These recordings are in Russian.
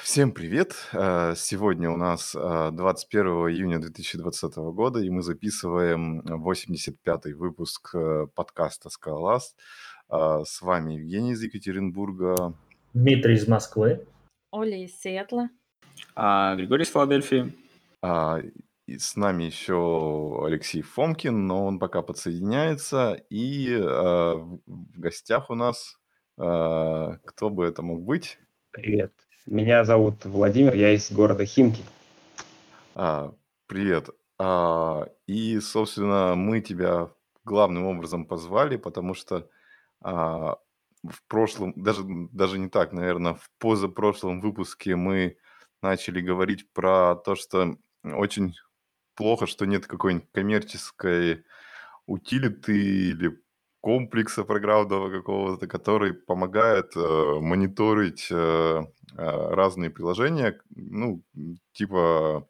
Всем привет! Э, сегодня у нас 21 э, июня 2020 года, и мы записываем 85-й выпуск э, подкаста «Скалолаз». С вами Евгений из Екатеринбурга. Дмитрий из Москвы. Оля из Сиэтла. А, Григорий из Филадельфии. А, и с нами еще Алексей Фомкин, но он пока подсоединяется. И а, в гостях у нас а, кто бы это мог быть? Привет. Меня зовут Владимир, я из города Химки. А, привет. А, и, собственно, мы тебя главным образом позвали, потому что а, в прошлом, даже, даже не так, наверное, в позапрошлом выпуске мы начали говорить про то, что очень плохо, что нет какой-нибудь коммерческой утилиты или комплекса программного какого-то, который помогает э, мониторить э, Э, разные приложения, ну, типа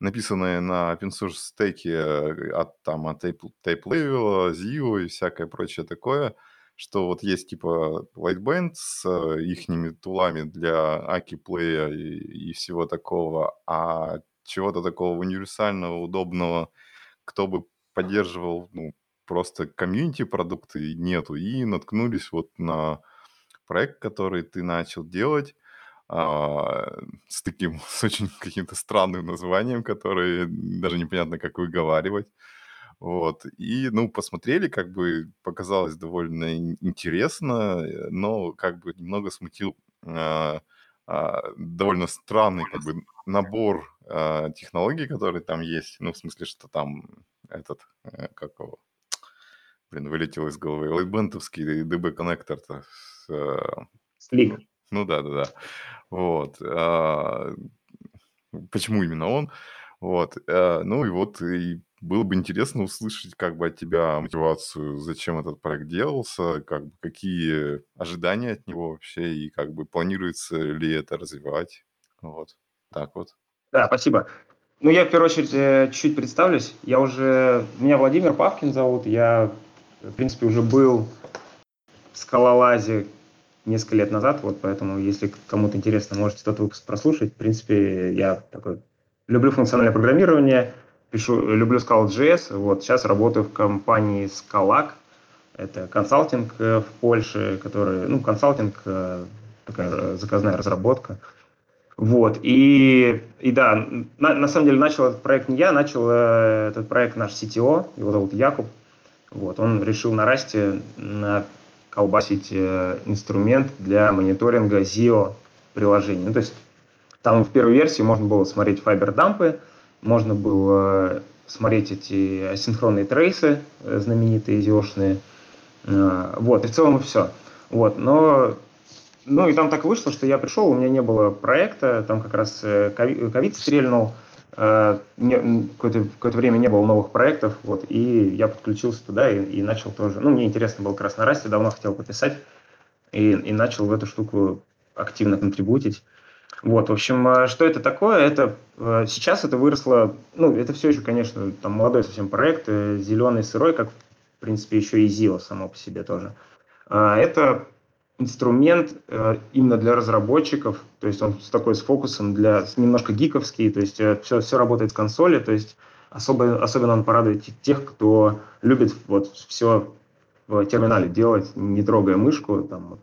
написанные на open source стеке э, от, там, от Tape, Tape Level, Zio и всякое прочее такое, что вот есть типа Lightband с э, ихними тулами для Аки Play и, и всего такого, а чего-то такого универсального, удобного, кто бы поддерживал, ну, просто комьюнити продукты нету. И наткнулись вот на проект, который ты начал делать а, с таким, с очень каким-то странным названием, которое даже непонятно, как выговаривать. Вот. И, ну, посмотрели, как бы показалось довольно интересно, э, но как бы немного смутил а, а, довольно странный как бы набор а, технологий, которые там есть. Ну, в смысле, что там этот, а, как его, блин, вылетел из головы, лайтбентовский DB-коннектор-то. Слик. Ну да, да, да. Вот. А, почему именно он? Вот. А, ну и вот и было бы интересно услышать как бы от тебя мотивацию, зачем этот проект делался, как бы какие ожидания от него вообще и как бы планируется ли это развивать. Вот. Так вот. Да, спасибо. Ну, я в первую очередь э, чуть-чуть представлюсь. Я уже... Меня Владимир Павкин зовут. Я, в принципе, уже был в скалолазе несколько лет назад, вот поэтому, если кому-то интересно, можете тот выпуск прослушать. В принципе, я такой люблю функциональное программирование, пишу, люблю Scala.js, вот сейчас работаю в компании Scalac, это консалтинг э, в Польше, который, ну, консалтинг, э, такая заказная разработка. Вот, и, и да, на, на самом деле начал этот проект не я, начал э, этот проект наш CTO, его зовут Якуб. Вот, он решил на Расте колбасить э, инструмент для мониторинга ZIO приложений. Ну, то есть там в первой версии можно было смотреть файбер-дампы, можно было смотреть эти асинхронные трейсы, э, знаменитые ZIO-шные. Э, вот, и в целом все. Вот, но ну и там так вышло, что я пришел, у меня не было проекта, там как раз ковид стрельнул, Э, какое-то, какое время не было новых проектов, вот, и я подключился туда и, и начал тоже, ну, мне интересно было как раз на Расте, давно хотел пописать, и, и начал в эту штуку активно контрибутить. Вот, в общем, э, что это такое? Это э, сейчас это выросло, ну, это все еще, конечно, там молодой совсем проект, зеленый, сырой, как, в принципе, еще и ZIO само по себе тоже. Это инструмент э, именно для разработчиков, то есть он с такой с фокусом для немножко гиковский, то есть э, все, все работает в консоли, то есть особо, особенно он порадует тех, кто любит вот все в терминале делать, не трогая мышку. Там.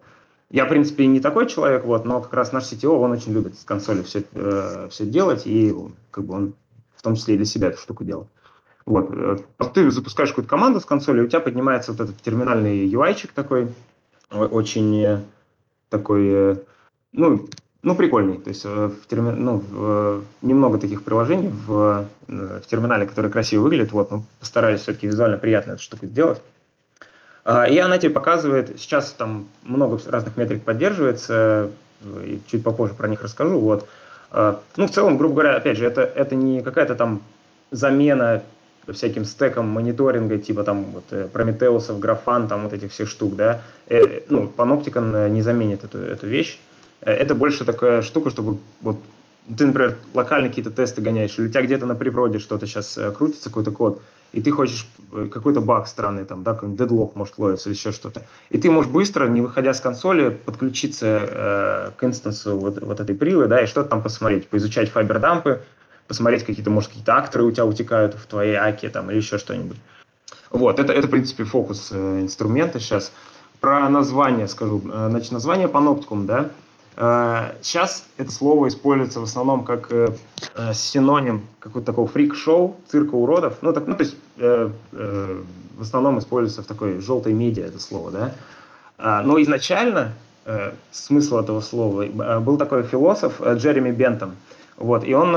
Я, в принципе, не такой человек, вот, но как раз наш CTO, он очень любит с консоли все, э, все делать, и как бы он в том числе и для себя эту штуку делает. Вот. Э, ты запускаешь какую-то команду с консоли, у тебя поднимается вот этот терминальный UI-чик такой, очень э, такой, э, ну, ну, прикольный. То есть э, в терми... ну, в... немного таких приложений в... в терминале, которые красиво выглядят. Вот, мы постарались все-таки визуально приятно эту штуку сделать. А, и она тебе показывает, сейчас там много разных метрик поддерживается, и чуть попозже про них расскажу. Вот. А, ну, в целом, грубо говоря, опять же, это, это не какая-то там замена всяким стекам мониторинга, типа там вот Прометеусов, Графан, там вот этих всех штук, да, э, ну, Panopticon не заменит эту, эту вещь. Э, это больше такая штука, чтобы вот ты, например, локально какие-то тесты гоняешь, или у тебя где-то на природе что-то сейчас э, крутится, какой-то код, и ты хочешь э, какой-то баг странный, там, да, какой-нибудь дедлок может ловиться или еще что-то. И ты можешь быстро, не выходя с консоли, подключиться э, к инстансу вот, вот этой прилы, да, и что-то там посмотреть, поизучать файбердампы, посмотреть какие-то, может, какие-то акторы у тебя утекают в твоей аке там или еще что-нибудь. Вот, это, это, в принципе, фокус э, инструмента сейчас. Про название скажу. Э, значит, название Panopticum, да, Сейчас э, это слово используется в основном как э, синоним какого-то такого фрик-шоу, цирка уродов. Ну, так, ну то есть э, э, в основном используется в такой желтой медиа это слово, да. А, но изначально смысл этого слова был такой философ Джереми Бентом. Вот, и он,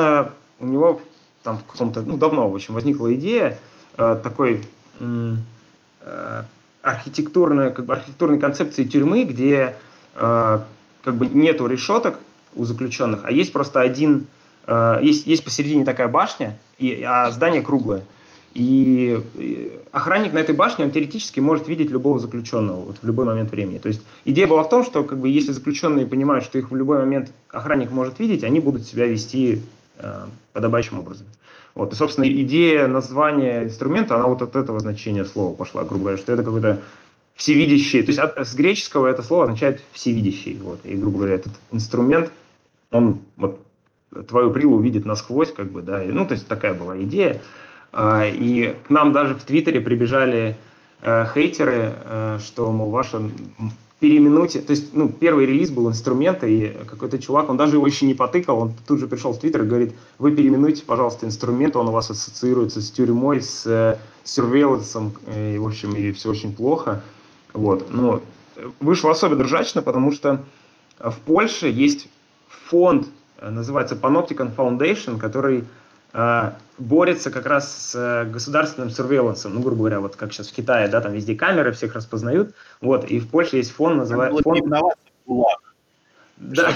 у него там в каком-то, ну, давно, в общем, возникла идея такой архитектурной, как бы архитектурной концепции тюрьмы, где как бы нету решеток у заключенных, а есть просто один, э, есть, есть посередине такая башня, и, а здание круглое. И, охранник на этой башне, он теоретически может видеть любого заключенного вот, в любой момент времени. То есть идея была в том, что как бы, если заключенные понимают, что их в любой момент охранник может видеть, они будут себя вести э, подобающим образом. Вот, и, собственно, идея названия инструмента, она вот от этого значения слова пошла, грубо говоря, что это какой-то всевидящий. То есть от, с греческого это слово означает всевидящий. Вот. И, грубо говоря, этот инструмент, он вот твою прилу увидит насквозь, как бы, да. И, ну, то есть такая была идея. А, и к нам даже в Твиттере прибежали э, хейтеры, э, что, мол, ваша переименуйте. То есть, ну, первый релиз был инструмента, и какой-то чувак, он даже его еще не потыкал, он тут же пришел в Твиттер и говорит, вы переименуйте, пожалуйста, инструмент, он у вас ассоциируется с тюрьмой, с э, surveillance, и, в общем, и все очень плохо. Вот. Но вышло особенно ржачно, потому что в Польше есть фонд, э, называется Panopticon Foundation, который э, борется как раз с э, государственным сурвейлансом, ну, грубо говоря, вот как сейчас в Китае, да, там везде камеры, всех распознают, вот, и в Польше есть фонд, называется... Фонд... Да.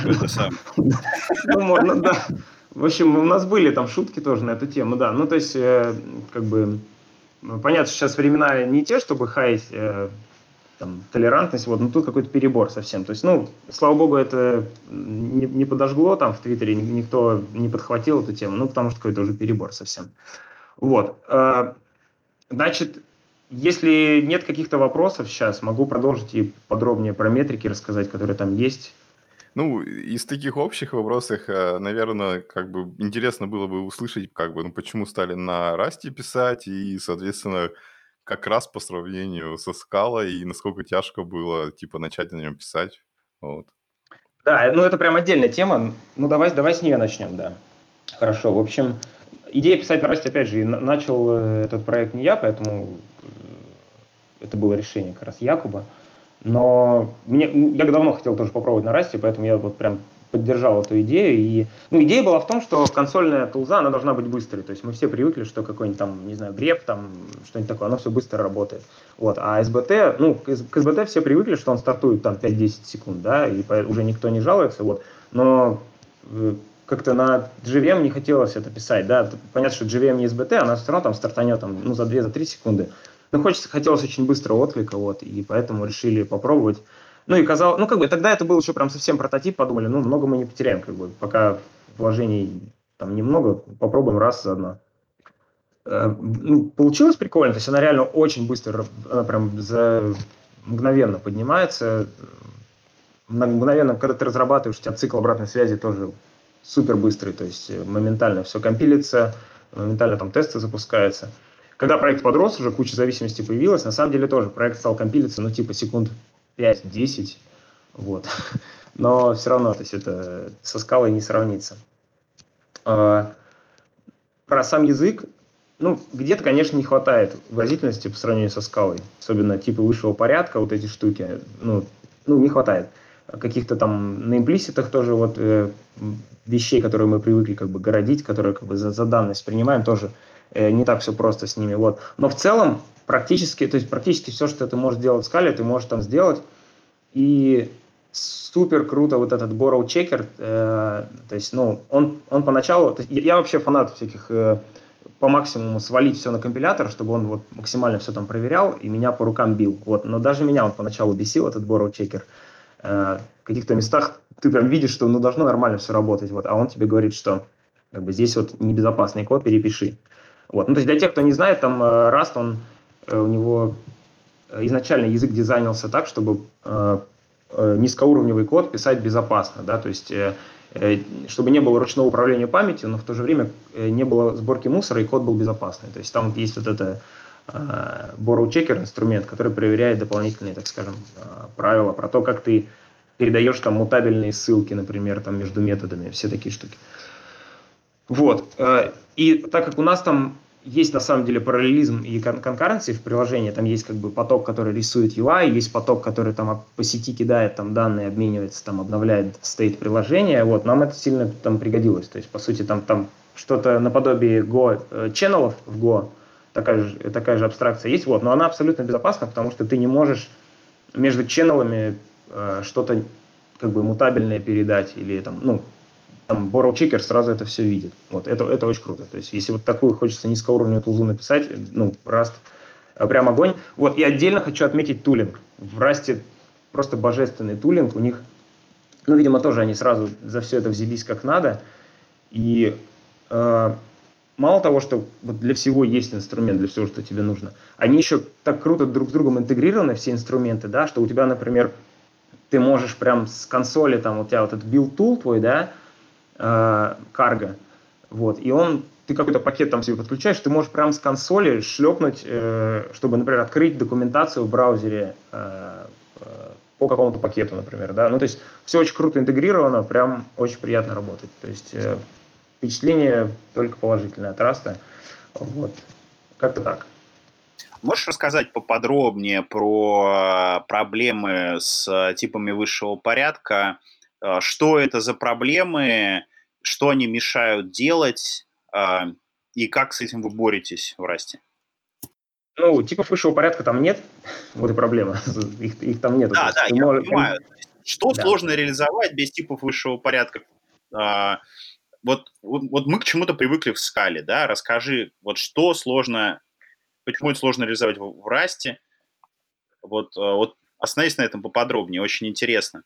Ну, можно, да. В общем, у нас были там шутки тоже на эту тему, да. Ну, то есть, э, как бы, понятно, что сейчас времена не те, чтобы хаять э, там, толерантность, вот, но тут какой-то перебор совсем. То есть, ну, слава богу, это не, не подожгло там в Твиттере, никто не подхватил эту тему, ну, потому что какой-то уже перебор совсем. Вот. А, значит, если нет каких-то вопросов сейчас, могу продолжить и подробнее про метрики рассказать, которые там есть. Ну, из таких общих вопросов, э, наверное, как бы интересно было бы услышать, как бы, ну, почему стали на Расте писать, и, соответственно, как раз по сравнению со скалой и насколько тяжко было, типа, начать на нем писать. Вот. Да, ну это прям отдельная тема. Ну давай, давай с нее начнем, да. Хорошо. В общем, идея писать на Расте, опять же, начал э, этот проект не я, поэтому э, это было решение как раз Якуба. Но мне, я давно хотел тоже попробовать на Расте, поэтому я вот прям поддержал эту идею. И, ну, идея была в том, что консольная тулза, она должна быть быстрой. То есть мы все привыкли, что какой-нибудь там, не знаю, греб, там, что-нибудь такое, оно все быстро работает. Вот. А СБТ, ну, к СБТ все привыкли, что он стартует там 5-10 секунд, да, и уже никто не жалуется, вот. Но э, как-то на JVM не хотелось это писать, да, понятно, что JVM не SBT, она все равно там стартанет там, ну, за 2-3 секунды. Но хочется, хотелось очень быстро отклика, вот, и поэтому решили попробовать. Ну и казалось, ну как бы тогда это был еще прям совсем прототип, подумали, ну много мы не потеряем, как бы, пока вложений там немного, попробуем раз заодно. Э, ну, получилось прикольно, то есть она реально очень быстро, она прям за мгновенно поднимается, мгновенно, когда ты разрабатываешь, у тебя цикл обратной связи тоже супер быстрый, то есть э, моментально все компилится, моментально там тесты запускаются. Когда проект подрос, уже куча зависимостей появилась, на самом деле тоже проект стал компилиться, ну, типа секунд 5-10, вот. Но все равно, то есть это со скалой не сравнится. А, про сам язык, ну, где-то, конечно, не хватает выразительности по сравнению со скалой, особенно типа высшего порядка, вот эти штуки, ну, ну не хватает. Каких-то там на имплиситах тоже вот э, вещей, которые мы привыкли как бы городить, которые как бы за, за данность принимаем, тоже э, не так все просто с ними, вот. Но в целом практически, то есть практически все, что ты можешь делать в скале, ты можешь там сделать. И супер круто вот этот borrow checker, э, то есть, ну, он, он поначалу, есть, я вообще фанат всяких э, по максимуму свалить все на компилятор, чтобы он вот максимально все там проверял и меня по рукам бил. Вот, но даже меня он поначалу бесил, этот borrow checker. Э, в каких-то местах ты прям видишь, что ну должно нормально все работать, вот, а он тебе говорит, что как бы здесь вот небезопасный код, перепиши. Вот. Ну, то есть для тех, кто не знает, там э, Rust, он, у него изначально язык дизайнился так, чтобы низкоуровневый код писать безопасно, да, то есть чтобы не было ручного управления памятью, но в то же время не было сборки мусора и код был безопасный. То есть там есть вот это borrow checker инструмент, который проверяет дополнительные, так скажем, правила про то, как ты передаешь там мутабельные ссылки, например, там между методами, все такие штуки. Вот. Э, и так как у нас там есть на самом деле параллелизм и кон конкуренции в приложении, там есть как бы поток, который рисует UI, есть поток, который там по сети кидает там данные, обменивается, там обновляет стейт приложения, вот, нам это сильно там пригодилось, то есть, по сути, там, там что-то наподобие Go, э, ченнелов в Go, такая же, такая же абстракция есть, вот, но она абсолютно безопасна, потому что ты не можешь между ченнелами э, что-то как бы мутабельное передать или там, ну, там Borrow Checker сразу это все видит. Вот, это, это очень круто. То есть, если вот такую хочется низкоуровневую тулзу написать, ну, Rust э, прям огонь. Вот, и отдельно хочу отметить тулинг. В Rust просто божественный тулинг. У них, ну, видимо, тоже они сразу за все это взялись как надо. И э, мало того, что вот для всего есть инструмент, для всего, что тебе нужно, они еще так круто друг с другом интегрированы, все инструменты, да, что у тебя, например, ты можешь прям с консоли, там, у тебя вот этот build tool твой, да, карго, вот, и он, ты какой-то пакет там себе подключаешь, ты можешь прямо с консоли шлепнуть, э, чтобы, например, открыть документацию в браузере э, э, по какому-то пакету, например, да, ну, то есть все очень круто интегрировано, прям очень приятно работать, то есть э, впечатление только положительное от Раста, вот, как-то так. Можешь рассказать поподробнее про проблемы с типами высшего порядка, что это за проблемы, что они мешают делать, а, и как с этим вы боретесь в Расте? Ну, типов высшего порядка там нет, вот и проблема, их, их там нет. Да, да, я можешь... понимаю. Что да. сложно реализовать без типов высшего порядка? А, вот, вот, вот мы к чему-то привыкли в скале, да, расскажи, вот что сложно, почему это сложно реализовать в, в Расте, вот, вот остановись на этом поподробнее, очень интересно.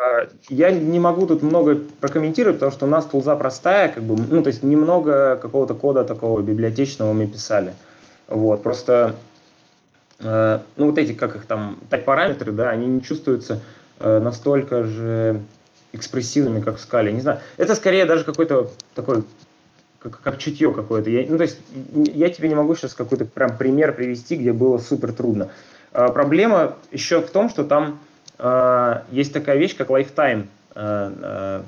А, я не могу тут много прокомментировать, потому что у нас тулза простая, как бы, ну, то есть немного какого-то кода такого библиотечного мы писали. Вот, просто, э, ну, вот эти, как их там, тайп-параметры, да, они не чувствуются э, настолько же экспрессивными, как в скале. Не знаю, это скорее даже какой-то такой, как, как чутье какое-то. Я, ну, то есть я тебе не могу сейчас какой-то прям пример привести, где было супер трудно. А, проблема еще в том, что там э, есть такая вещь, как lifetime. Э, э,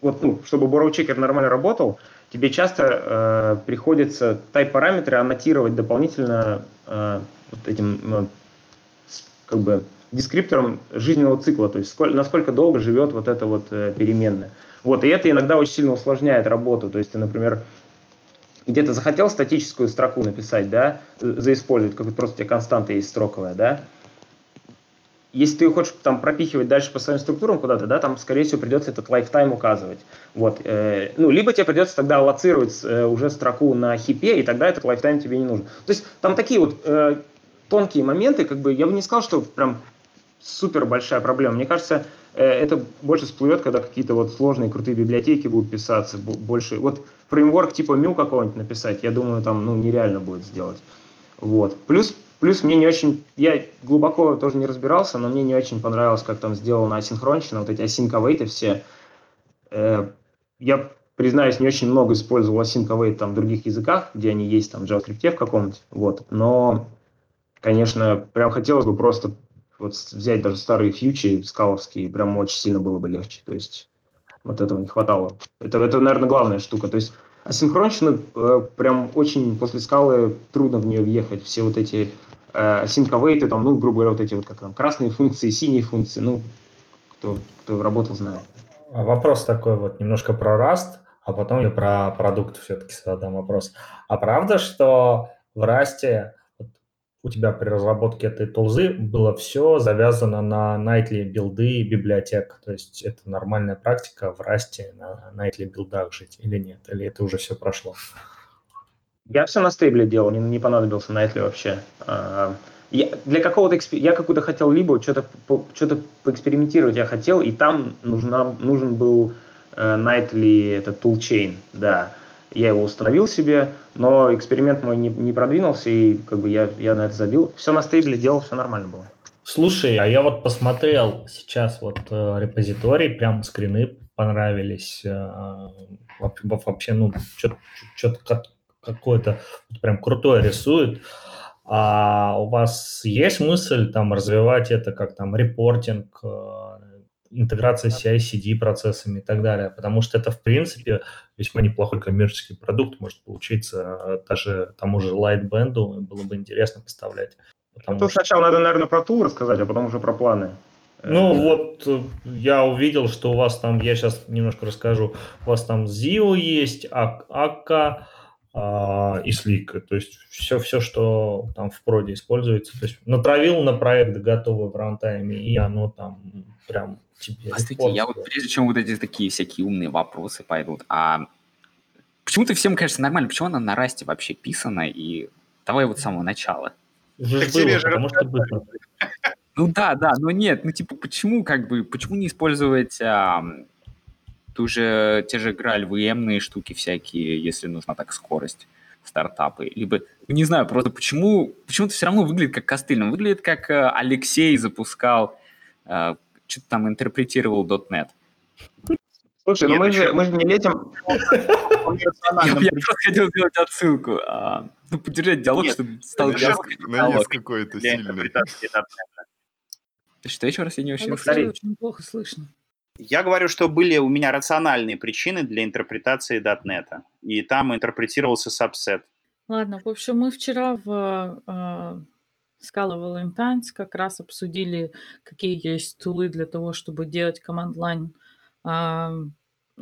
вот, ну, чтобы borrow checker нормально работал, тебе часто э, приходится type-параметры аннотировать дополнительно э, вот этим, ну, как бы, дескриптором жизненного цикла, то есть сколь, насколько долго живет вот эта вот э, переменная. Вот, и это иногда очень сильно усложняет работу. То есть ты, например, где-то захотел статическую строку написать, да, заиспользовать, как просто у тебя константа есть строковая, да, если ты хочешь там пропихивать дальше по своим структурам куда-то, да, там, скорее всего, придется этот lifetime указывать. Вот. Э, ну, либо тебе придется тогда аллоцировать э, уже строку на хипе, и тогда этот lifetime тебе не нужен. То есть там такие вот э, тонкие моменты, как бы, я бы не сказал, что прям супер большая проблема. Мне кажется, э, это больше всплывет, когда какие-то вот сложные крутые библиотеки будут писаться, больше. Вот фреймворк типа Mu какого-нибудь написать, я думаю, там, ну, нереально будет сделать. Вот. Плюс Плюс мне не очень, я глубоко тоже не разбирался, но мне не очень понравилось, как там сделано асинхронщина, вот эти await все. Э, я, признаюсь, не очень много использовал await там в других языках, где они есть там в JavaScript в каком-нибудь, вот. Но, конечно, прям хотелось бы просто вот взять даже старые фьючи скаловские, прям очень сильно было бы легче. То есть вот этого не хватало. Это, это наверное, главная штука. То есть асинхронщина э, прям очень после скалы трудно в нее въехать. Все вот эти э, async там, ну, грубо говоря, вот эти вот как там красные функции, синие функции, ну, кто, кто работал, знает. А вопрос такой вот немножко про Rust, а потом я про продукт все-таки задам вопрос. А правда, что в Rust у тебя при разработке этой тулзы было все завязано на nightly билды библиотек? То есть это нормальная практика в Rust на nightly билдах жить или нет? Или это уже все прошло? Я все на стейбле делал, не, не понадобился на это вообще. А, я, для какого-то я какую-то хотел либо что-то что-то поэкспериментировать я хотел, и там нужна, нужен был uh, Nightly это toolchain, да. Я его установил себе, но эксперимент мой не, не продвинулся, и как бы я, я на это забил. Все на стейбле делал, все нормально было. Слушай, а я вот посмотрел сейчас вот э, репозиторий, прям скрины понравились. Э, вообще, ну, что-то какое-то вот прям крутое рисует. А у вас есть мысль там развивать это как там репортинг, э, интеграция с CI-CD процессами и так далее? Потому что это, в принципе, весьма неплохой коммерческий продукт может получиться даже тому же Lightband, было бы интересно поставлять. Потому что... сначала надо, наверное, про тул рассказать, а потом уже про планы. Ну вот я увидел, что у вас там, я сейчас немножко расскажу, у вас там ZIO есть, АК а, и Slick, то есть все, все, что там в проде используется, то есть натравил на проект готовый в рантайме, и оно там прям тебе... Кстати, я вот прежде чем вот эти такие всякие умные вопросы пойдут, а почему-то всем кажется нормально, почему она на расте вообще писана, и давай вот с самого начала. Уже так было, потому что быстро. Ну да, да, но нет, ну типа почему как бы, почему не использовать а, ту же, те же Граль VM штуки всякие, если нужна так скорость стартапы, либо, ну, не знаю, просто почему, почему-то все равно выглядит как костыльно, выглядит как э, Алексей запускал, э, что-то там интерпретировал .NET. Слушай, ну мы же, мы же не летим... Я просто хотел сделать отсылку. А, ну, поддержать диалог, чтобы стал диалог. какой-то сильный. Что еще раз я не очень Очень плохо слышно. Я говорю, что были у меня рациональные причины для интерпретации .NET, и там интерпретировался сабсет. Ладно, в общем, мы вчера в Scala Valentines как раз обсудили, какие есть тулы для того, чтобы делать команд-лайн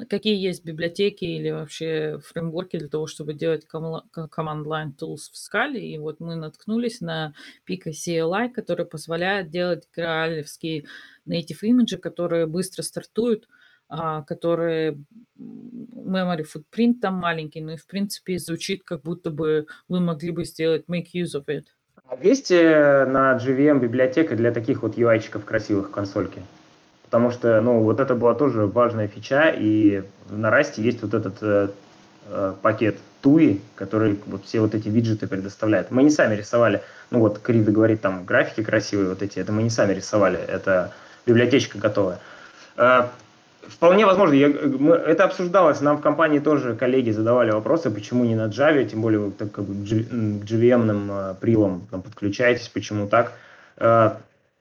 Какие есть библиотеки или вообще фреймворки для того, чтобы делать line tools в скале? И вот мы наткнулись на Pico CLI, который позволяет делать граалевские native имиджи, которые быстро стартуют, а, которые memory footprint там маленький, но и в принципе звучит, как будто бы вы могли бы сделать make use of it. А есть на JVM библиотека для таких вот UI-чиков красивых консольки? потому что, ну, вот это была тоже важная фича, и на Расте есть вот этот э, э, пакет TUI, который вот все вот эти виджеты предоставляет. Мы не сами рисовали, ну вот Крида говорит, там графики красивые вот эти, это мы не сами рисовали, это библиотечка готовая. Э, вполне возможно, я, мы, это обсуждалось, нам в компании тоже коллеги задавали вопросы, почему не на Java, тем более так, как бы, к JVM-ным э, прилам там, подключаетесь, почему так. Э,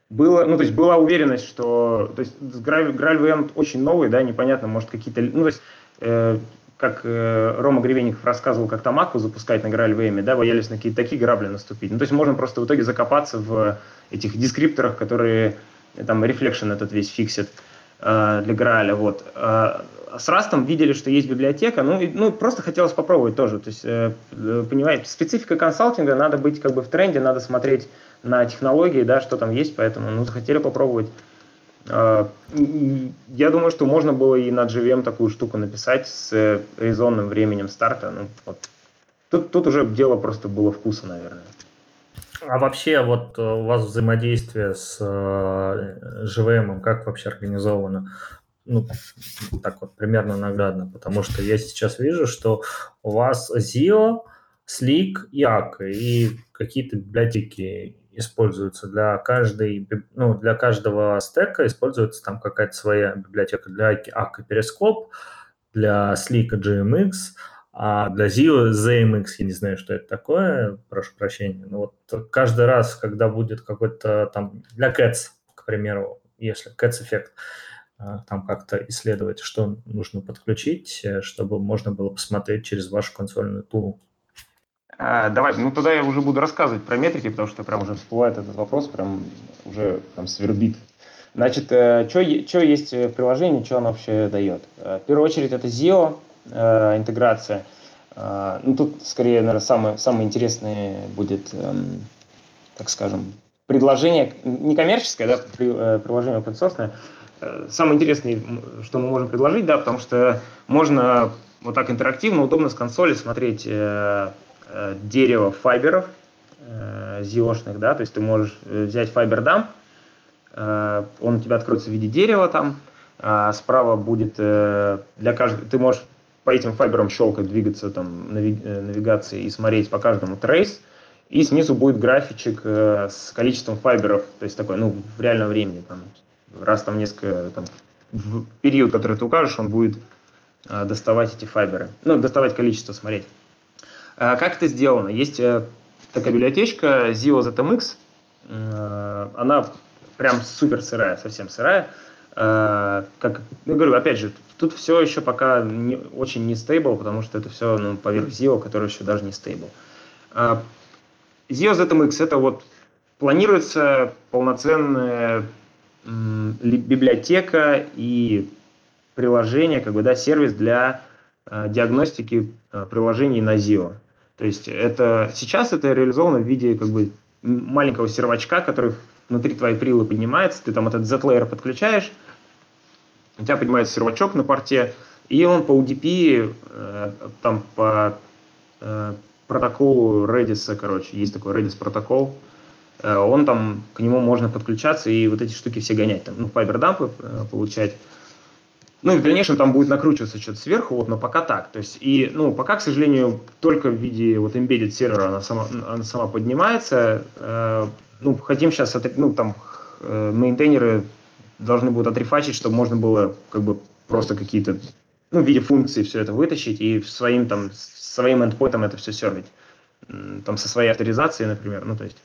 было, ну, то есть была уверенность, что, то есть Graal, VM очень новый, да, непонятно, может какие-то, ну, то есть, э, как э, Рома Гривенников рассказывал, как там Акку запускать на Graal VM, да, боялись на какие-то такие грабли наступить. Ну, то есть можно просто в итоге закопаться в этих дескрипторах, которые там reflection этот весь фиксит э, для Graal, вот. А с Растом видели, что есть библиотека, ну, и, ну, просто хотелось попробовать тоже, то есть, э, э понимаете, специфика консалтинга, надо быть как бы в тренде, надо смотреть на технологии, да, что там есть, поэтому ну, захотели попробовать. А, я думаю, что можно было и на JVM такую штуку написать с резонным временем старта. Ну, вот. тут, тут уже дело просто было вкуса, наверное. А вообще вот э, у вас взаимодействие с э, JVM как вообще организовано? Ну, так вот, примерно наглядно, потому что я сейчас вижу, что у вас ZIO, Slick и AK, и какие-то библиотеки используются. Для каждой, ну, для каждого стека используется там какая-то своя библиотека. Для AK Перископ, для Slick GMX, а для ZIO ZMX, я не знаю, что это такое, прошу прощения. Но вот каждый раз, когда будет какой-то там, для Cats, к примеру, если Cats эффект, а, там как-то исследовать, что нужно подключить, э, чтобы можно было посмотреть через вашу консольную тулу. А, давай, ну тогда я уже буду рассказывать про метрики, потому что прям уже всплывает этот вопрос, прям уже там свербит. Значит, э, что есть в приложении, что оно вообще дает? Э, в первую очередь это ZIO э, интеграция. Ну, тут скорее, наверное, самое, самое интересное будет, эм, так скажем, предложение, не коммерческое, да, приложение open source. Самое интересное, что мы можем предложить, да, потому что можно вот так интерактивно, удобно с консоли смотреть Э, дерево файберов э, зиошных, да, то есть ты можешь э, взять файбердам, э, он у тебя откроется в виде дерева там, а справа будет э, для каждого, ты можешь по этим файберам щелкать, двигаться там навигации и смотреть по каждому трейс, и снизу будет графичек с количеством файберов, то есть такой, ну, в реальном времени, там, раз там несколько, там, в период, который ты укажешь, он будет доставать эти файберы, ну, доставать количество, смотреть. Как это сделано? Есть такая библиотечка Zio ZMX, она прям супер сырая, совсем сырая. Как, я говорю, опять же, тут все еще пока не, очень не стейбл, потому что это все ну, поверх Zio, который еще даже не стейбл. Zio ZMX это вот планируется полноценная библиотека и приложение, как бы, да, сервис для диагностики приложений на Zio. То есть это сейчас это реализовано в виде как бы маленького сервачка, который внутри твоей прилы поднимается, ты там этот Z-layer подключаешь, у тебя поднимается сервачок на порте, и он по UDP, э, там по э, протоколу Redis, короче, есть такой Redis протокол, э, он там, к нему можно подключаться и вот эти штуки все гонять, там, ну, файбердампы э, получать. Ну и в дальнейшем там будет накручиваться что-то сверху, вот, но пока так. То есть, и, ну, пока, к сожалению, только в виде вот embedded сервера она сама, она сама поднимается. Ну, хотим сейчас, ну, там, э, мейнтейнеры должны будут отрефачить, чтобы можно было, как бы, просто какие-то, ну, в виде функций все это вытащить и своим, там, своим эндпоинтом это все сервить. Там, со своей авторизацией, например, ну, то есть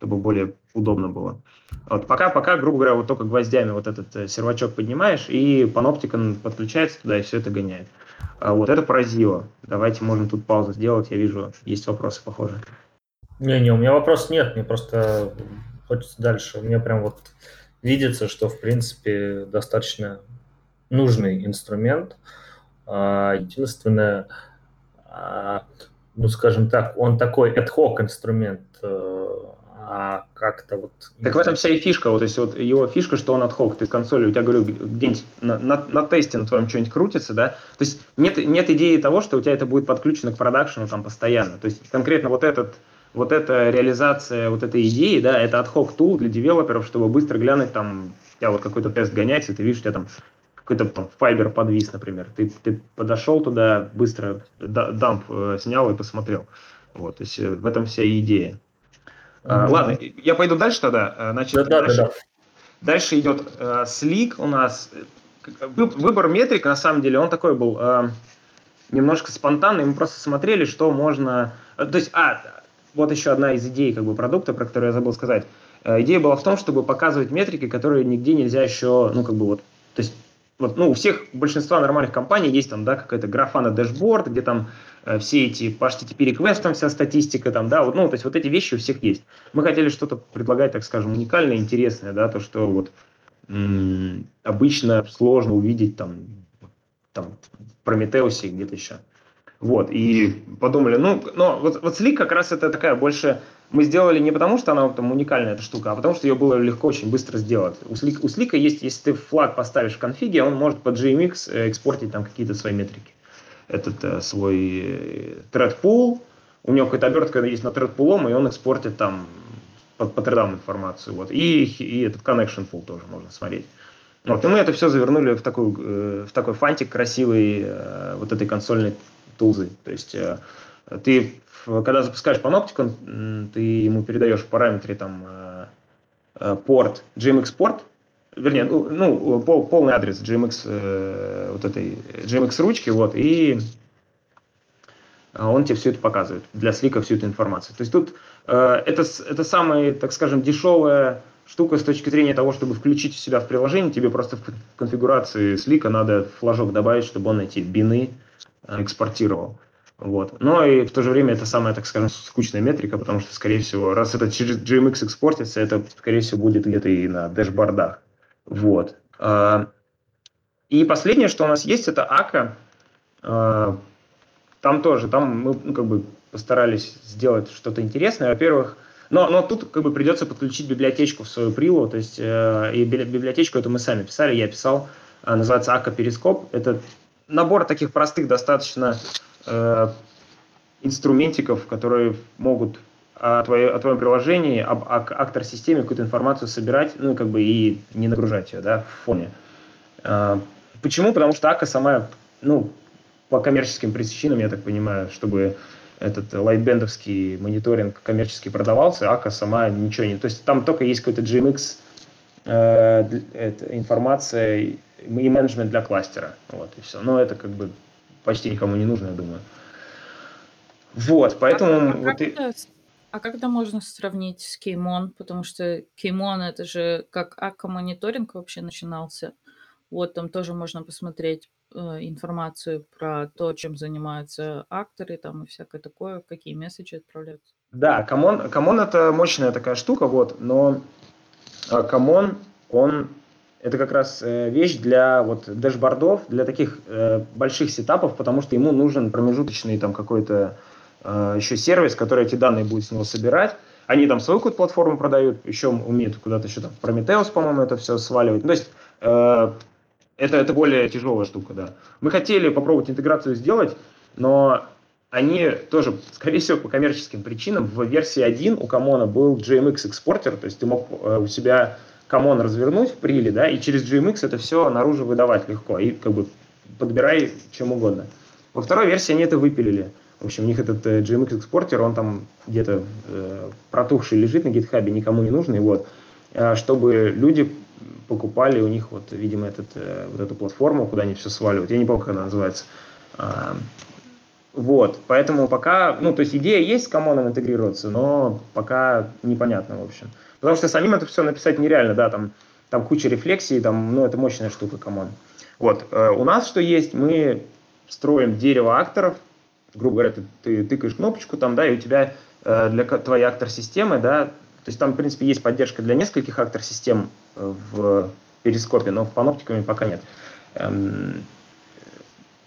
чтобы более удобно было. Вот пока, пока, грубо говоря, вот только гвоздями вот этот э, сервачок поднимаешь, и паноптикон подключается туда и все это гоняет. А вот это поразило. Давайте можем тут паузу сделать. Я вижу, есть вопросы похоже. Не-не, у меня вопрос нет, мне просто хочется дальше. Меня прям вот видится, что, в принципе, достаточно нужный инструмент. А, единственное, а, ну, скажем так, он такой ad-hoc инструмент, э, а как-то вот... Так в этом вся и фишка, вот, то есть вот его фишка, что он отхок, ты с консоли, у тебя, говорю, где-нибудь на, на, на тесте на твоем что-нибудь крутится, да, то есть нет, нет идеи того, что у тебя это будет подключено к продакшену там постоянно, то есть конкретно вот этот вот эта реализация вот этой идеи, да, это отхок тул для девелоперов, чтобы быстро глянуть там, у тебя вот какой-то тест гоняется, ты видишь, у тебя там какой-то там файбер подвис, например. Ты, ты подошел туда, быстро дамп э, снял и посмотрел. Вот, то есть э, в этом вся идея. А, ладно, я пойду дальше тогда. А, значит, да, дальше, да, да. дальше идет э, слик у нас. Выбор метрик, на самом деле, он такой был э, немножко спонтанный. Мы просто смотрели, что можно... Э, то есть, а, вот еще одна из идей как бы, продукта, про которую я забыл сказать. Э, идея была в том, чтобы показывать метрики, которые нигде нельзя еще, ну, как бы вот... То есть, вот, ну, у всех, большинства нормальных компаний есть там, да, какая-то графа на дашборд, где там Э, все эти по HTTP request, вся статистика там, да, вот, ну, то есть вот эти вещи у всех есть. Мы хотели что-то предлагать, так скажем, уникальное, интересное, да, то, что вот м- обычно сложно увидеть там, там в Прометеусе где-то еще. Вот, и подумали, ну, но вот, вот Slick как раз это такая больше, мы сделали не потому, что она там уникальная эта штука, а потому что ее было легко очень быстро сделать. У Slick, у Slick есть, если ты флаг поставишь в конфиге, он может под GMX э, экспортить там какие-то свои метрики этот э, свой э, thread у него какая-то обертка есть на thread пулом, и он экспортит там по, по тредам информацию. Вот. И, и этот connection pool тоже можно смотреть. Вот. И мы это все завернули в такой, э, в такой фантик красивый э, вот этой консольной тулзы. То есть э, ты, когда запускаешь Panopticon, ты ему передаешь в параметре там э, э порт, GMX порт, вернее, ну, ну пол, полный адрес GMX, вот этой GMX ручки, вот, и он тебе все это показывает, для слика всю эту информацию. То есть тут это, это самая, так скажем, дешевая штука с точки зрения того, чтобы включить себя в приложение, тебе просто в конфигурации слика надо флажок добавить, чтобы он эти бины экспортировал. Вот. Но и в то же время это самая, так скажем, скучная метрика, потому что, скорее всего, раз это через GMX экспортится, это, скорее всего, будет где-то и на дэшбордах. Вот. А, и последнее, что у нас есть, это АКА. А, там тоже, там мы ну, как бы постарались сделать что-то интересное. Во-первых, но, но тут как бы придется подключить библиотечку в свою прилу, то есть э, и библиотечку эту мы сами писали, я писал, э, называется АКА Перископ. Это набор таких простых достаточно э, инструментиков, которые могут о, твое, о твоем приложении, об, актор-системе какую-то информацию собирать, ну, как бы и не нагружать ее, да, в фоне. А, почему? Потому что АКА сама, ну, по коммерческим причинам, я так понимаю, чтобы этот лайтбендовский мониторинг коммерчески продавался, АКА сама ничего не... То есть там только есть какой-то GMX э, информация и менеджмент для кластера. Вот, и все. Но это как бы почти никому не нужно, я думаю. Вот, поэтому... А, а, вот как, и... это, а когда можно сравнить с Кеймон? Потому что Кеймон это же как АКА мониторинг вообще начинался. Вот там тоже можно посмотреть Э, информацию про то, чем занимаются акторы там и всякое такое, какие месседжи отправляются. Да, Kamon, Kamon это мощная такая штука, вот, но Kamon, он это как раз э, вещь для вот dashboard ов, для таких э, больших setup ов, потому что ему нужен промежуточный там какой-то э, еще сервис, который эти данные будет с него собирать. Они там свою какую-то платформу продают, еще умеют куда-то еще там Prometheus, по-моему, это все сваливать. Ну, то есть э, это, это более тяжелая штука, да. Мы хотели попробовать интеграцию сделать, но они тоже, скорее всего, по коммерческим причинам, в версии 1 у Kamon а был JMX экспортер, то есть ты мог э, у себя Kamon развернуть в приле, да, и через JMX это все наружу выдавать легко, и как бы подбирай чем угодно. Во второй версии они это выпилили. В общем, у них этот э, JMX экспортер, он там где-то э, протухший лежит на гитхабе, никому не нужный, вот, э, чтобы люди покупали у них вот, видимо, этот, э, вот эту платформу, куда они все сваливают. Я не помню, как она называется. А, вот, поэтому пока, ну, то есть идея есть с комоном интегрироваться, но пока непонятно, в общем. Потому что самим это все написать нереально, да, там, там куча рефлексий, там, ну, это мощная штука, комон. Вот, э, у нас что есть, мы строим дерево акторов, грубо говоря, ты, ты тыкаешь кнопочку там, да, и у тебя э, для твоей актор-системы, да, то есть там, в принципе, есть поддержка для нескольких актор-систем э, в перископе, но в паноптиками пока нет. Эм,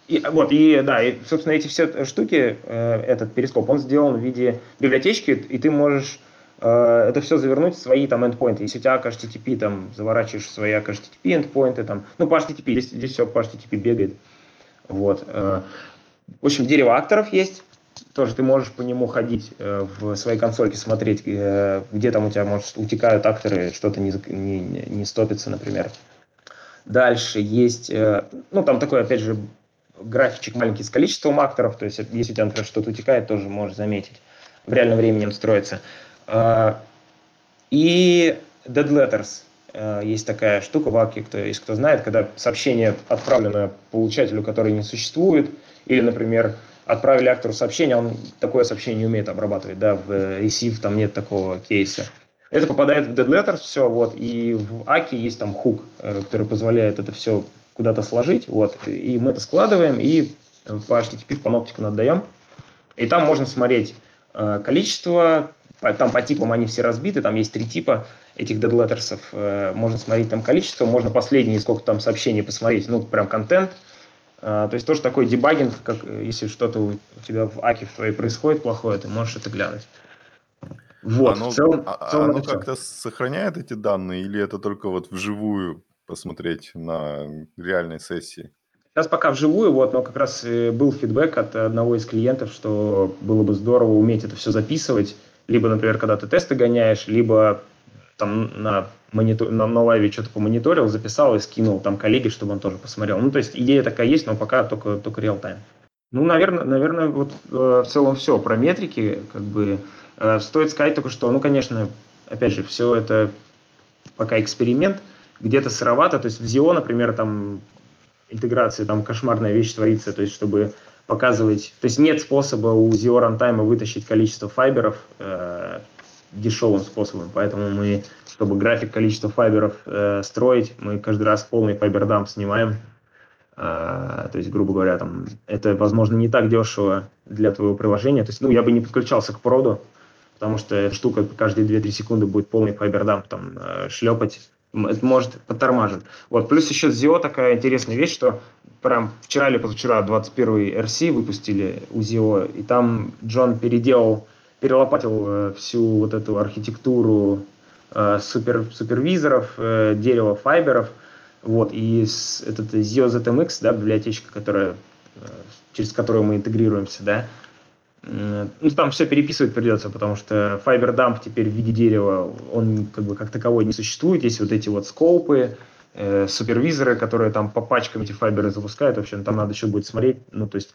и, вот, и да, и, собственно, эти все штуки, э, этот перископ, он сделан в виде библиотечки, и ты можешь это все завернуть в свои там эндпоинты. Если у тебя HTTP, там, заворачиваешь свои HTTP эндпоинты, там, ну, по HTTP, здесь, здесь все по HTTP бегает. Вот. В общем, дерево акторов есть, тоже ты можешь по нему ходить э, в своей консольке, смотреть, э, где там у тебя, может, утекают акторы, что-то не, не, не стопится, например. Дальше есть, э, ну, там такой, опять же, графичек маленький с количеством акторов, то есть если у тебя, например, что-то утекает, тоже можешь заметить. В реальном времени строится. И Dead Letters. Есть такая штука в Аке, кто, если кто знает, когда сообщение отправлено получателю, который не существует, или, например, отправили актору сообщение, он такое сообщение не умеет обрабатывать, да, в receive там нет такого кейса. Это попадает в dead letters, все, вот, и в Аки есть там хук, э, который позволяет это все куда-то сложить, вот, и мы это складываем, и по HTTP в паноптику отдаем, и там можно смотреть э, количество, там по типам они все разбиты, там есть три типа этих letters, э, можно смотреть там количество, можно последние сколько там сообщений посмотреть, ну, прям контент, а, то есть тоже такой дебагинг, как э, если что-то у тебя в аке в твоей происходит плохое, ты можешь это глянуть. Вот, оно, в целом, а, в целом оно как-то сохраняет эти данные или это только вот вживую посмотреть на реальной сессии? Сейчас пока вживую, вот, но как раз э, был фидбэк от одного из клиентов, что было бы здорово уметь это все записывать, либо, например, когда ты тесты гоняешь, либо там на монитор, на, на лайве что-то помониторил, записал и скинул там коллеге, чтобы он тоже посмотрел. Ну, то есть идея такая есть, но пока только, только реал-тайм. Ну, наверное, наверное, вот э, в целом все про метрики, как бы э, стоит сказать только, что, ну, конечно, опять же, все это пока эксперимент, где-то сыровато, то есть в ZIO, например, там интеграции, там кошмарная вещь творится, то есть чтобы показывать, то есть нет способа у ZIO рантайма вытащить количество файберов, э, дешевым способом. Поэтому мы, чтобы график количества файберов э, строить, мы каждый раз полный файбердамп снимаем. Э, то есть, грубо говоря, там, это, возможно, не так дешево для твоего приложения. То есть, ну, я бы не подключался к проду, потому что эта штука каждые 2-3 секунды будет полный файбердамп там э, шлепать. Это может подтормаживать. Вот. Плюс еще ZIO такая интересная вещь, что прям вчера или позавчера 21 RC выпустили у ZIO, и там Джон переделал перелопатил э, всю вот эту архитектуру э, супер, супервизоров, э, дерева файберов, вот, и с, этот Zio ZMX, да, библиотечка, которая, через которую мы интегрируемся, да, ну, там все переписывать придется, потому что Fiber Dump теперь в виде дерева, он как бы как таковой не существует. Есть вот эти вот скопы, э, супервизоры, которые там по пачкам эти файберы запускают. В общем, там надо еще будет смотреть. Ну, то есть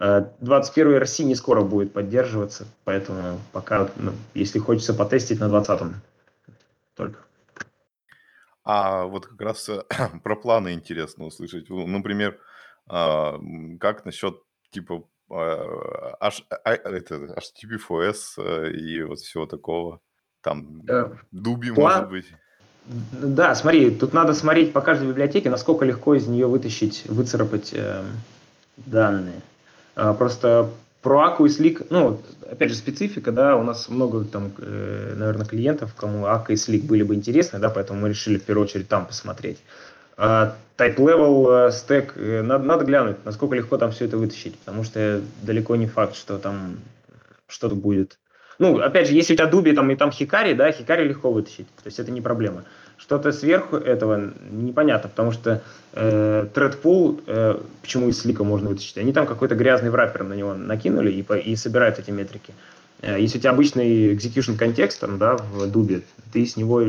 э, 21 RC не скоро будет поддерживаться, поэтому пока, ну, если хочется потестить на 20-м только. А вот как раз э, про планы интересно услышать. Например, а, как насчет типа а, H- а, это, HTTP4S э, и вот всего такого? Там Э, Дуби, план- может быть. Да, смотри, тут надо смотреть по каждой библиотеке, насколько легко из нее вытащить, выцарапать э, данные. А, просто про Аку и Слик, ну, опять же, специфика, да, у нас много там, э, наверное, клиентов, кому Ака и Слик были бы интересны, да, поэтому мы решили в первую очередь там посмотреть. А, Type level, э, стек, э, надо, надо глянуть, насколько легко там все это вытащить, потому что далеко не факт, что там что-то будет. Ну, опять же, если у тебя Дуби там и там Хикари, да, Хикари легко вытащить, то есть это не проблема. Что-то сверху этого непонятно, потому что э, Threadpool, э, почему из слика можно вытащить, они там какой-то грязный враппер на него накинули и, по, и собирают эти метрики. Э, если у тебя обычный execution контекст там, да, в Дубе, ты с него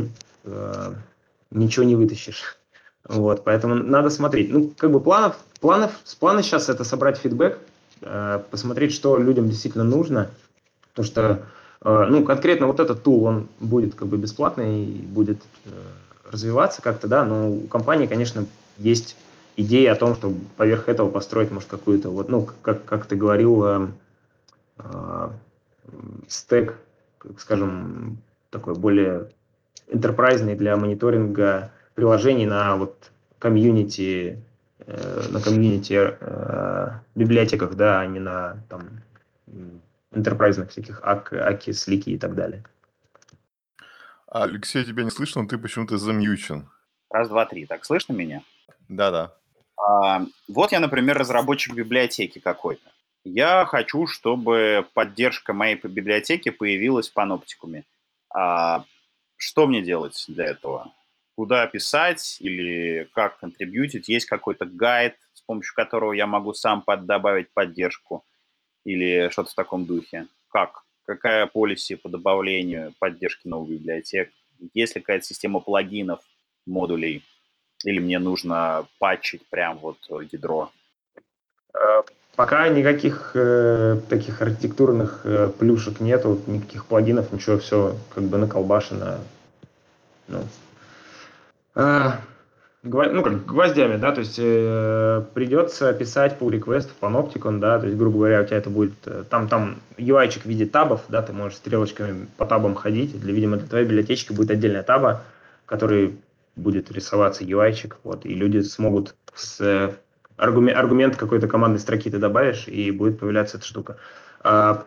э, ничего не вытащишь. Вот, поэтому надо смотреть. Ну, как бы планов, планов, с плана сейчас это собрать фидбэк, э, посмотреть, что людям действительно нужно, потому что, ну, конкретно вот этот тул, он будет как бы бесплатный и будет э, развиваться как-то, да, но у компании, конечно, есть идея о том, что поверх этого построить, может, какую-то, вот, ну, как, как ты говорил, э, э, стек, скажем, такой более enterprise для мониторинга приложений на вот комьюнити, э, на комьюнити э, библиотеках, да, а не на там enterprise всяких ак, аки, слики и так далее. Алексей, тебя не слышно, ты почему-то замьючен. Раз, два, три. Так слышно меня? Да-да. А, вот я, например, разработчик библиотеки какой-то. Я хочу, чтобы поддержка моей библиотеки появилась в паноптикуме. А, что мне делать для этого? Куда писать или как контрибьютить? Есть какой-то гайд, с помощью которого я могу сам под добавить поддержку или что-то в таком духе? Как? Какая полиси по добавлению поддержки новых библиотек? Есть ли какая-то система плагинов, модулей? Или мне нужно патчить прям вот ядро? Пока никаких э, таких архитектурных э, плюшек нету, никаких плагинов, ничего, все как бы наколбашено. Ну, э, ну как гвоздями, да, то есть э, придется писать pull request в Panopticon, да, то есть, грубо говоря, у тебя это будет, э, там, там UI-чик в виде табов, да, ты можешь стрелочками по табам ходить, для, видимо, для твоей библиотечки будет отдельная таба, который будет рисоваться UI-чик, вот, и люди смогут с аргумент, аргумент какой-то командной строки ты добавишь, и будет появляться эта штука. А,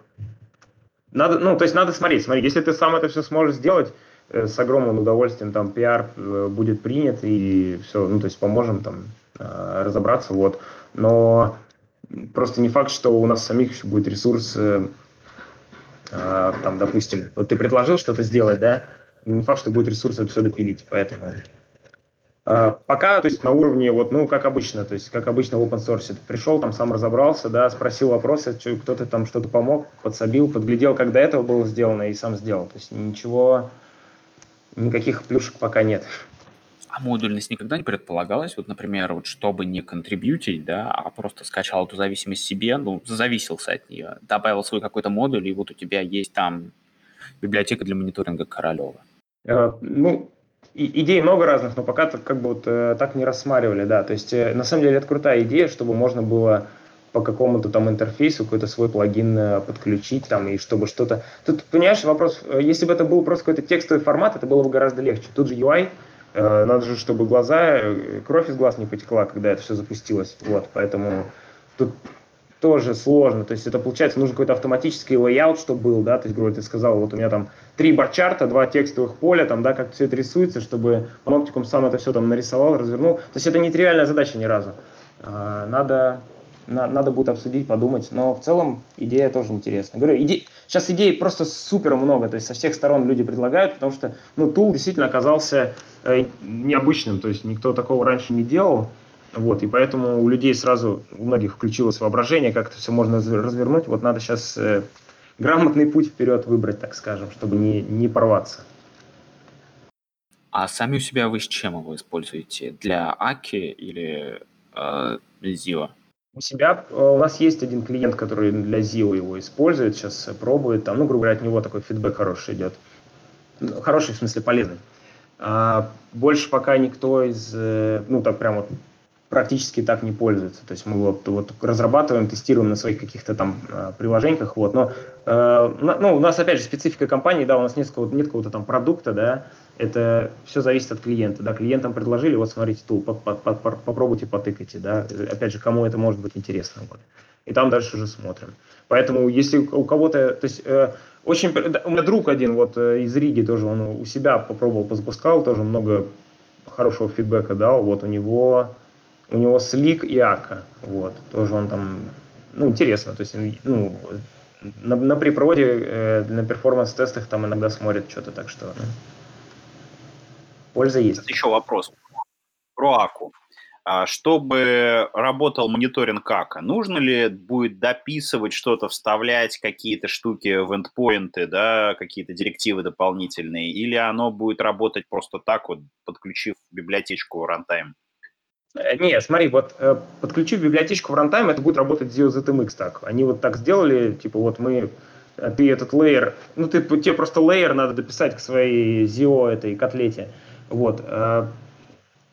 надо, ну, то есть надо смотреть, смотри, если ты сам это все сможешь сделать, э, с огромным удовольствием там пиар э, будет принят, и все, ну, то есть поможем там э, разобраться, вот. Но просто не факт, что у нас самих еще будет ресурс, э, э, там, допустим, вот ты предложил что-то сделать, да, не факт, что будет ресурс это все допилить, поэтому пока, то есть на уровне, вот, ну, как обычно, то есть как обычно в open source, ты пришел, там сам разобрался, да, спросил вопросы, кто-то там что-то помог, подсобил, подглядел, как до этого было сделано и сам сделал. То есть ничего, никаких плюшек пока нет. А модульность никогда не предполагалась? Вот, например, вот чтобы не контрибьютить, да, а просто скачал эту зависимость себе, ну, зависился от нее, добавил свой какой-то модуль, и вот у тебя есть там библиотека для мониторинга Королева. Uh, ну, и, идей много разных, но пока как бы вот э, так не рассматривали, да. То есть э, на самом деле это крутая идея, чтобы можно было по какому-то там интерфейсу какой-то свой плагин э, подключить там и чтобы что-то. Тут понимаешь вопрос, э, если бы это был просто какой-то текстовый формат, это было бы гораздо легче. Тут же UI, э, надо же, чтобы глаза, кровь из глаз не потекла, когда это все запустилось. Вот, поэтому тут тоже сложно. То есть это получается нужен какой-то автоматический layout, что был, да, то есть, грубо ты сказал, вот у меня там три bar chart а, два текстовых поля, там, да, как все это рисуется, чтобы Panopticon сам это все там нарисовал, развернул. То есть это не тривиальная задача ни разу. А, надо, на, надо будет обсудить, подумать, но в целом идея тоже интересная. Говорю, иде... сейчас идей просто супер много, то есть со всех сторон люди предлагают, потому что, ну, tool действительно оказался э, необычным, то есть никто такого раньше не делал, вот, и поэтому у людей сразу, у многих включилось воображение, как это все можно развернуть. Вот надо сейчас э, грамотный путь вперед выбрать, так скажем, чтобы не, не порваться. А сами у себя вы с чем его используете? Для Аки или э, Zio? У себя э, у нас есть один клиент, который для ZIO его использует, сейчас пробует, там, ну, грубо говоря, от него такой фидбэк хороший идет. Ну, хороший, в смысле, полезный. А больше пока никто из, э, ну, так прям вот практически так не пользуется. То есть мы вот, вот разрабатываем, тестируем на своих каких-то там э, приложениях, вот. Но э, ну, у нас опять же специфика компании, да, у нас нет какого-то, нет какого-то там продукта, да, это все зависит от клиента, да, клиентам предложили, вот смотрите, тул, по, по, по, попробуйте, потыкайте, да, опять же, кому это может быть интересно, вот. И там дальше уже смотрим. Поэтому, если у кого-то, то есть, э, очень, у меня друг один вот э, из Риги тоже, он у себя попробовал, запускал, тоже много хорошего фидбэка дал, вот у него у него слик и ака, вот, тоже он там, ну, интересно, то есть, ну, на, на припроводе, э, на перформанс-тестах там иногда смотрят что-то, так что ну, польза есть. Еще вопрос про аку. А чтобы работал мониторинг АКа, нужно ли будет дописывать что-то, вставлять какие-то штуки в эндпоинты, да, какие-то директивы дополнительные, или оно будет работать просто так вот, подключив библиотечку runtime? Э, не, смотри, вот э, подключив библиотечку в runtime, это будет работать ZMX так. Они вот так сделали, типа вот мы, э, ты этот лейер, ну ты, тебе просто лейер надо дописать к своей Zio этой котлете, вот.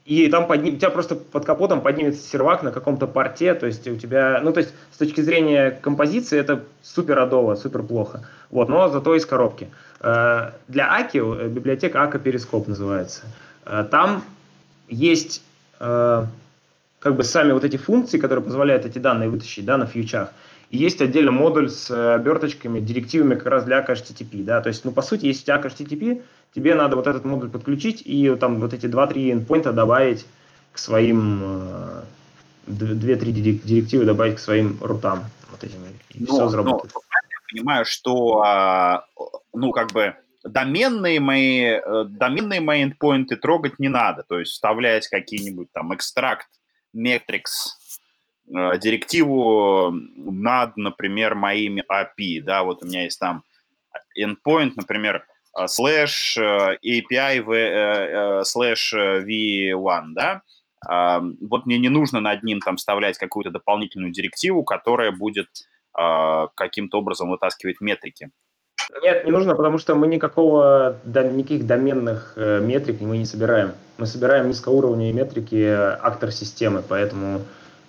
И там подним, у тебя просто под капотом поднимется сервак на каком-то порте, то есть у тебя, ну то есть с точки зрения композиции это супер адово, супер плохо, вот, но зато из коробки. Для Аки, библиотека Ака Перископ называется, там есть Э, как бы сами вот эти функции, которые позволяют эти данные вытащить да, на фьючах. И есть отдельно модуль с э, оберточками, директивами как раз для HTTP. Да? То есть, ну, по сути, если у тебя HTTP, тебе надо вот этот модуль подключить и там вот эти 2-3 endpoint добавить к своим, 2-3 э, директивы добавить к своим рутам. Вот этим, и но, все заработает. Но, я понимаю, что, а, ну, как бы, доменные мои, э, доменные мои endpoinты трогать не надо, то есть вставлять какие-нибудь там экстракт, э, директиву над, например, моими API, да, вот у меня есть там endpoint, например, э, slash API slash v1, да, вот мне не нужно над ним там вставлять какую-то дополнительную директиву, которая будет каким-то образом вытаскивать метрики. Нет, не нужно, потому что мы никакого, никаких доменных э, метрик мы не собираем. Мы собираем низкоуровневые метрики э, актор системы, поэтому э,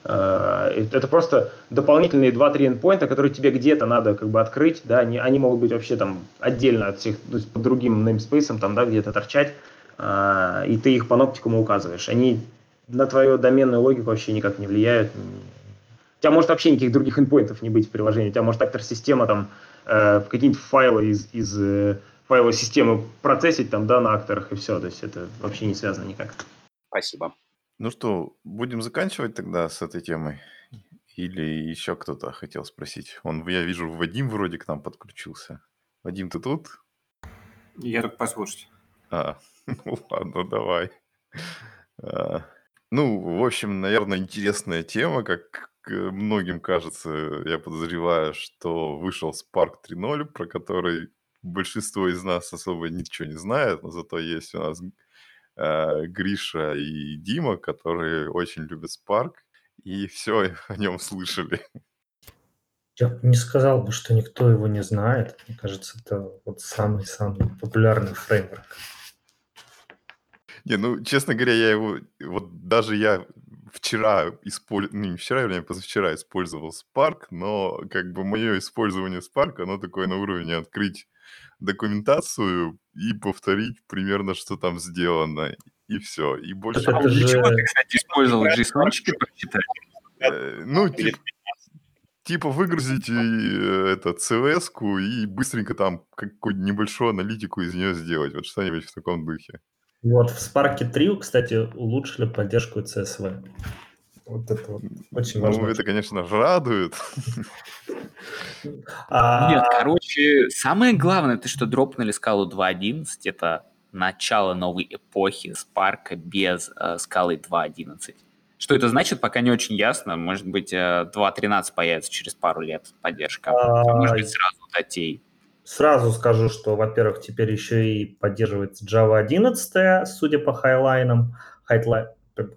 это просто дополнительные 2-3 endpoint, которые тебе где-то надо как бы открыть, да, они, они могут быть вообще там отдельно от всех, то есть по другим namespace, там, да, где-то торчать, э, и ты их по ноптикуму указываешь. Они на твою доменную логику вообще никак не влияют. У тебя может вообще никаких других endpointов не быть в приложении, у тебя может актор система там э, какие-нибудь файлы из, из э, файловой системы процессить там, да, на акторах и все. То есть это вообще не связано никак. Спасибо. Ну что, будем заканчивать тогда с этой темой? Или еще кто-то хотел спросить? Он, я вижу, Вадим вроде к нам подключился. Вадим, ты тут? Я тут послушать. А, ну ладно, давай. А, ну, в общем, наверное, интересная тема, как многим кажется, я подозреваю, что вышел Spark 3.0, про который большинство из нас особо ничего не знает, но зато есть у нас э, Гриша и Дима, которые очень любят Spark, и все о нем слышали. Я не сказал бы, что никто его не знает. Мне кажется, это вот самый-самый популярный фреймворк. Не, ну, честно говоря, я его... Вот даже я вчера использовал, ну не вчера, вернее, позавчера использовал Spark, но как бы мое использование Spark, оно такое на уровне открыть документацию и повторить примерно, что там сделано, и все. И больше... Это же... Чего ты, кстати, использовал json прочитать? Э, ну, типа, типа выгрузить э, это cvs и быстренько там какую-нибудь небольшую аналитику из нее сделать. Вот что-нибудь в таком духе. Вот в Spark 3, кстати, улучшили поддержку CSV. Вот это вот очень важно. Ну, это, конечно, радует. А... Нет, короче, самое главное, ты что дропнули скалу 2.11, это начало новой эпохи Spark без э, скалы 2.11. Что это значит, пока не очень ясно. Может быть, 2.13 э, появится через пару лет поддержка. А... Может быть, сразу Dotty. Сразу скажу, что, во-первых, теперь еще и поддерживается Java 11, судя по highline ам,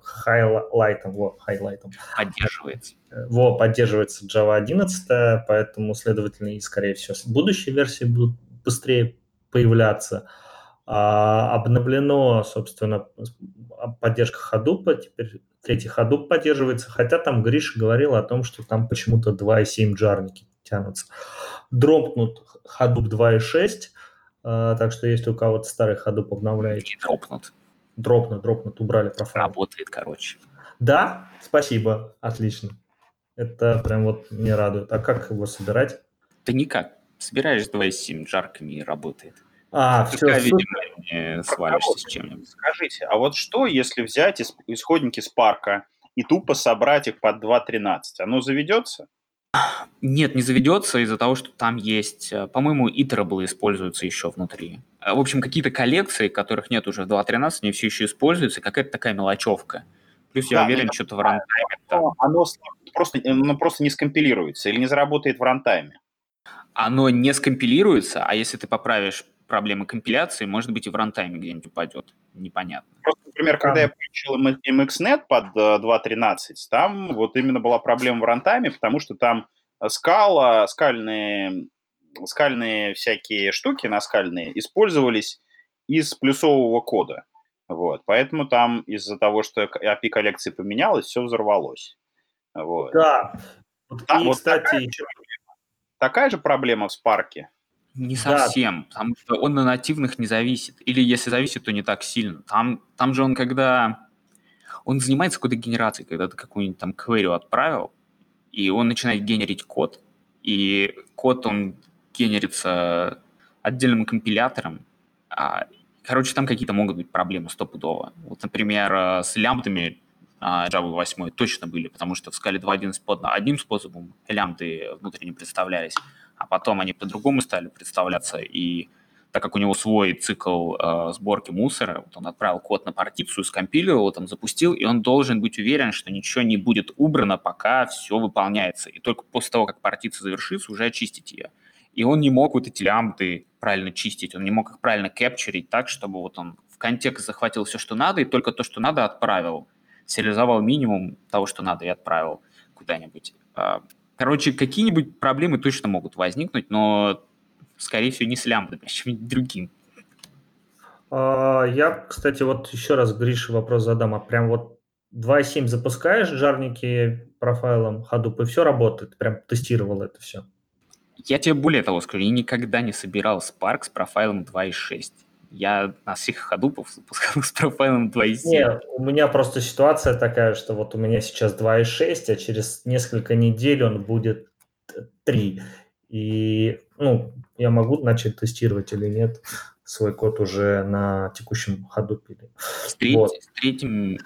highlight ам, вот, highlight ам. Поддерживается. Во, поддерживается Java 11, поэтому, следовательно, и, скорее всего, будущие версии будут быстрее появляться. А, обновлено, собственно, поддержка Hadoop, теперь третий Hadoop поддерживается, хотя там Гриша говорил о том, что там почему-то 2.7 джарники тянутся. Дропнут Hadoop 2.6, а, так что если у кого-то старый Hadoop обновляете... Не дропнут. Дропнут, дропнут, убрали профайл. Работает, короче. Да, спасибо, отлично. Это прям вот не радует. А как его собирать? Да никак. Собираешь 2.7 жарками и работает. А, все, Пока, видимо, не свалишься с чем-нибудь. Скажите, а вот что, если взять ис- исходники Спарка и тупо собрать их под 2.13? Оно заведется? Нет, не заведется из-за того, что там есть, э, по-моему, iterable используются еще внутри. Э, В общем, какие-то коллекции, которых нет уже в 2.13, они все еще используются, какая-то такая мелочевка. Плюс я Да, уверен, ну, что-то в рантайме там. Оно, оно просто, оно просто не скомпилируется или не заработает в рантайме. Оно не скомпилируется, а если ты поправишь проблемы компиляции, может быть, и в рантайме где-нибудь упадет. Непонятно. Просто, например, когда Да. я получил MXNet под э, 2.13, там вот именно была проблема в рантайме, потому что там э, скала, скальные, скальные всякие штуки наскальные использовались из плюсового кода. Вот. Поэтому там из-за того, что API коллекции поменялась, все взорвалось. Вот. Да. Вот Да, и, вот кстати, такая еще- Такая же проблема в Спарке. Не Да. совсем, потому что он на нативных не зависит. Или если зависит, то не так сильно. Там, там же он когда... Он занимается какой-то генерацией, когда ты какую-нибудь там query отправил, и он начинает генерить код. И код, он генерится отдельным компилятором. А, Короче, там какие-то могут быть проблемы стопудово. Вот, например, э, с лямбдами а, Java 8 точно были, потому что в скале 2.11 под одним способом лямбды внутренне представлялись, а потом они по-другому стали представляться, и так как у него свой цикл э, сборки мусора, вот он отправил код на партицию, скомпилировал, там запустил, и он должен быть уверен, что ничего не будет убрано, пока все выполняется. И только после того, как партиция завершится, уже очистить ее. И он не мог вот эти лямбды правильно чистить, он не мог их правильно кэпчерить так, чтобы вот он в контекст захватил все, что надо, и только то, что надо, отправил. Сериализовал минимум того, что надо, и отправил куда-нибудь. Короче, какие-нибудь проблемы точно могут возникнуть, но, скорее всего, не с лямбдами, а с чем-нибудь другим. А, Я, кстати, вот еще раз Грише вопрос задам. А прям вот 2.7 запускаешь жарники профайлом Hadoop, и все работает? Прям тестировал это все? Я тебе более того скажу, я никогда не собирал Spark с профайлом 2.6. Я на всех ходупов запускал с профайлом 2.7. Не, у меня просто ситуация такая, что вот у меня сейчас 2.6, а через несколько недель он будет 3. И, ну, я могу начать тестировать или нет свой код уже на текущем ходу. С, треть- Вот. с третьим,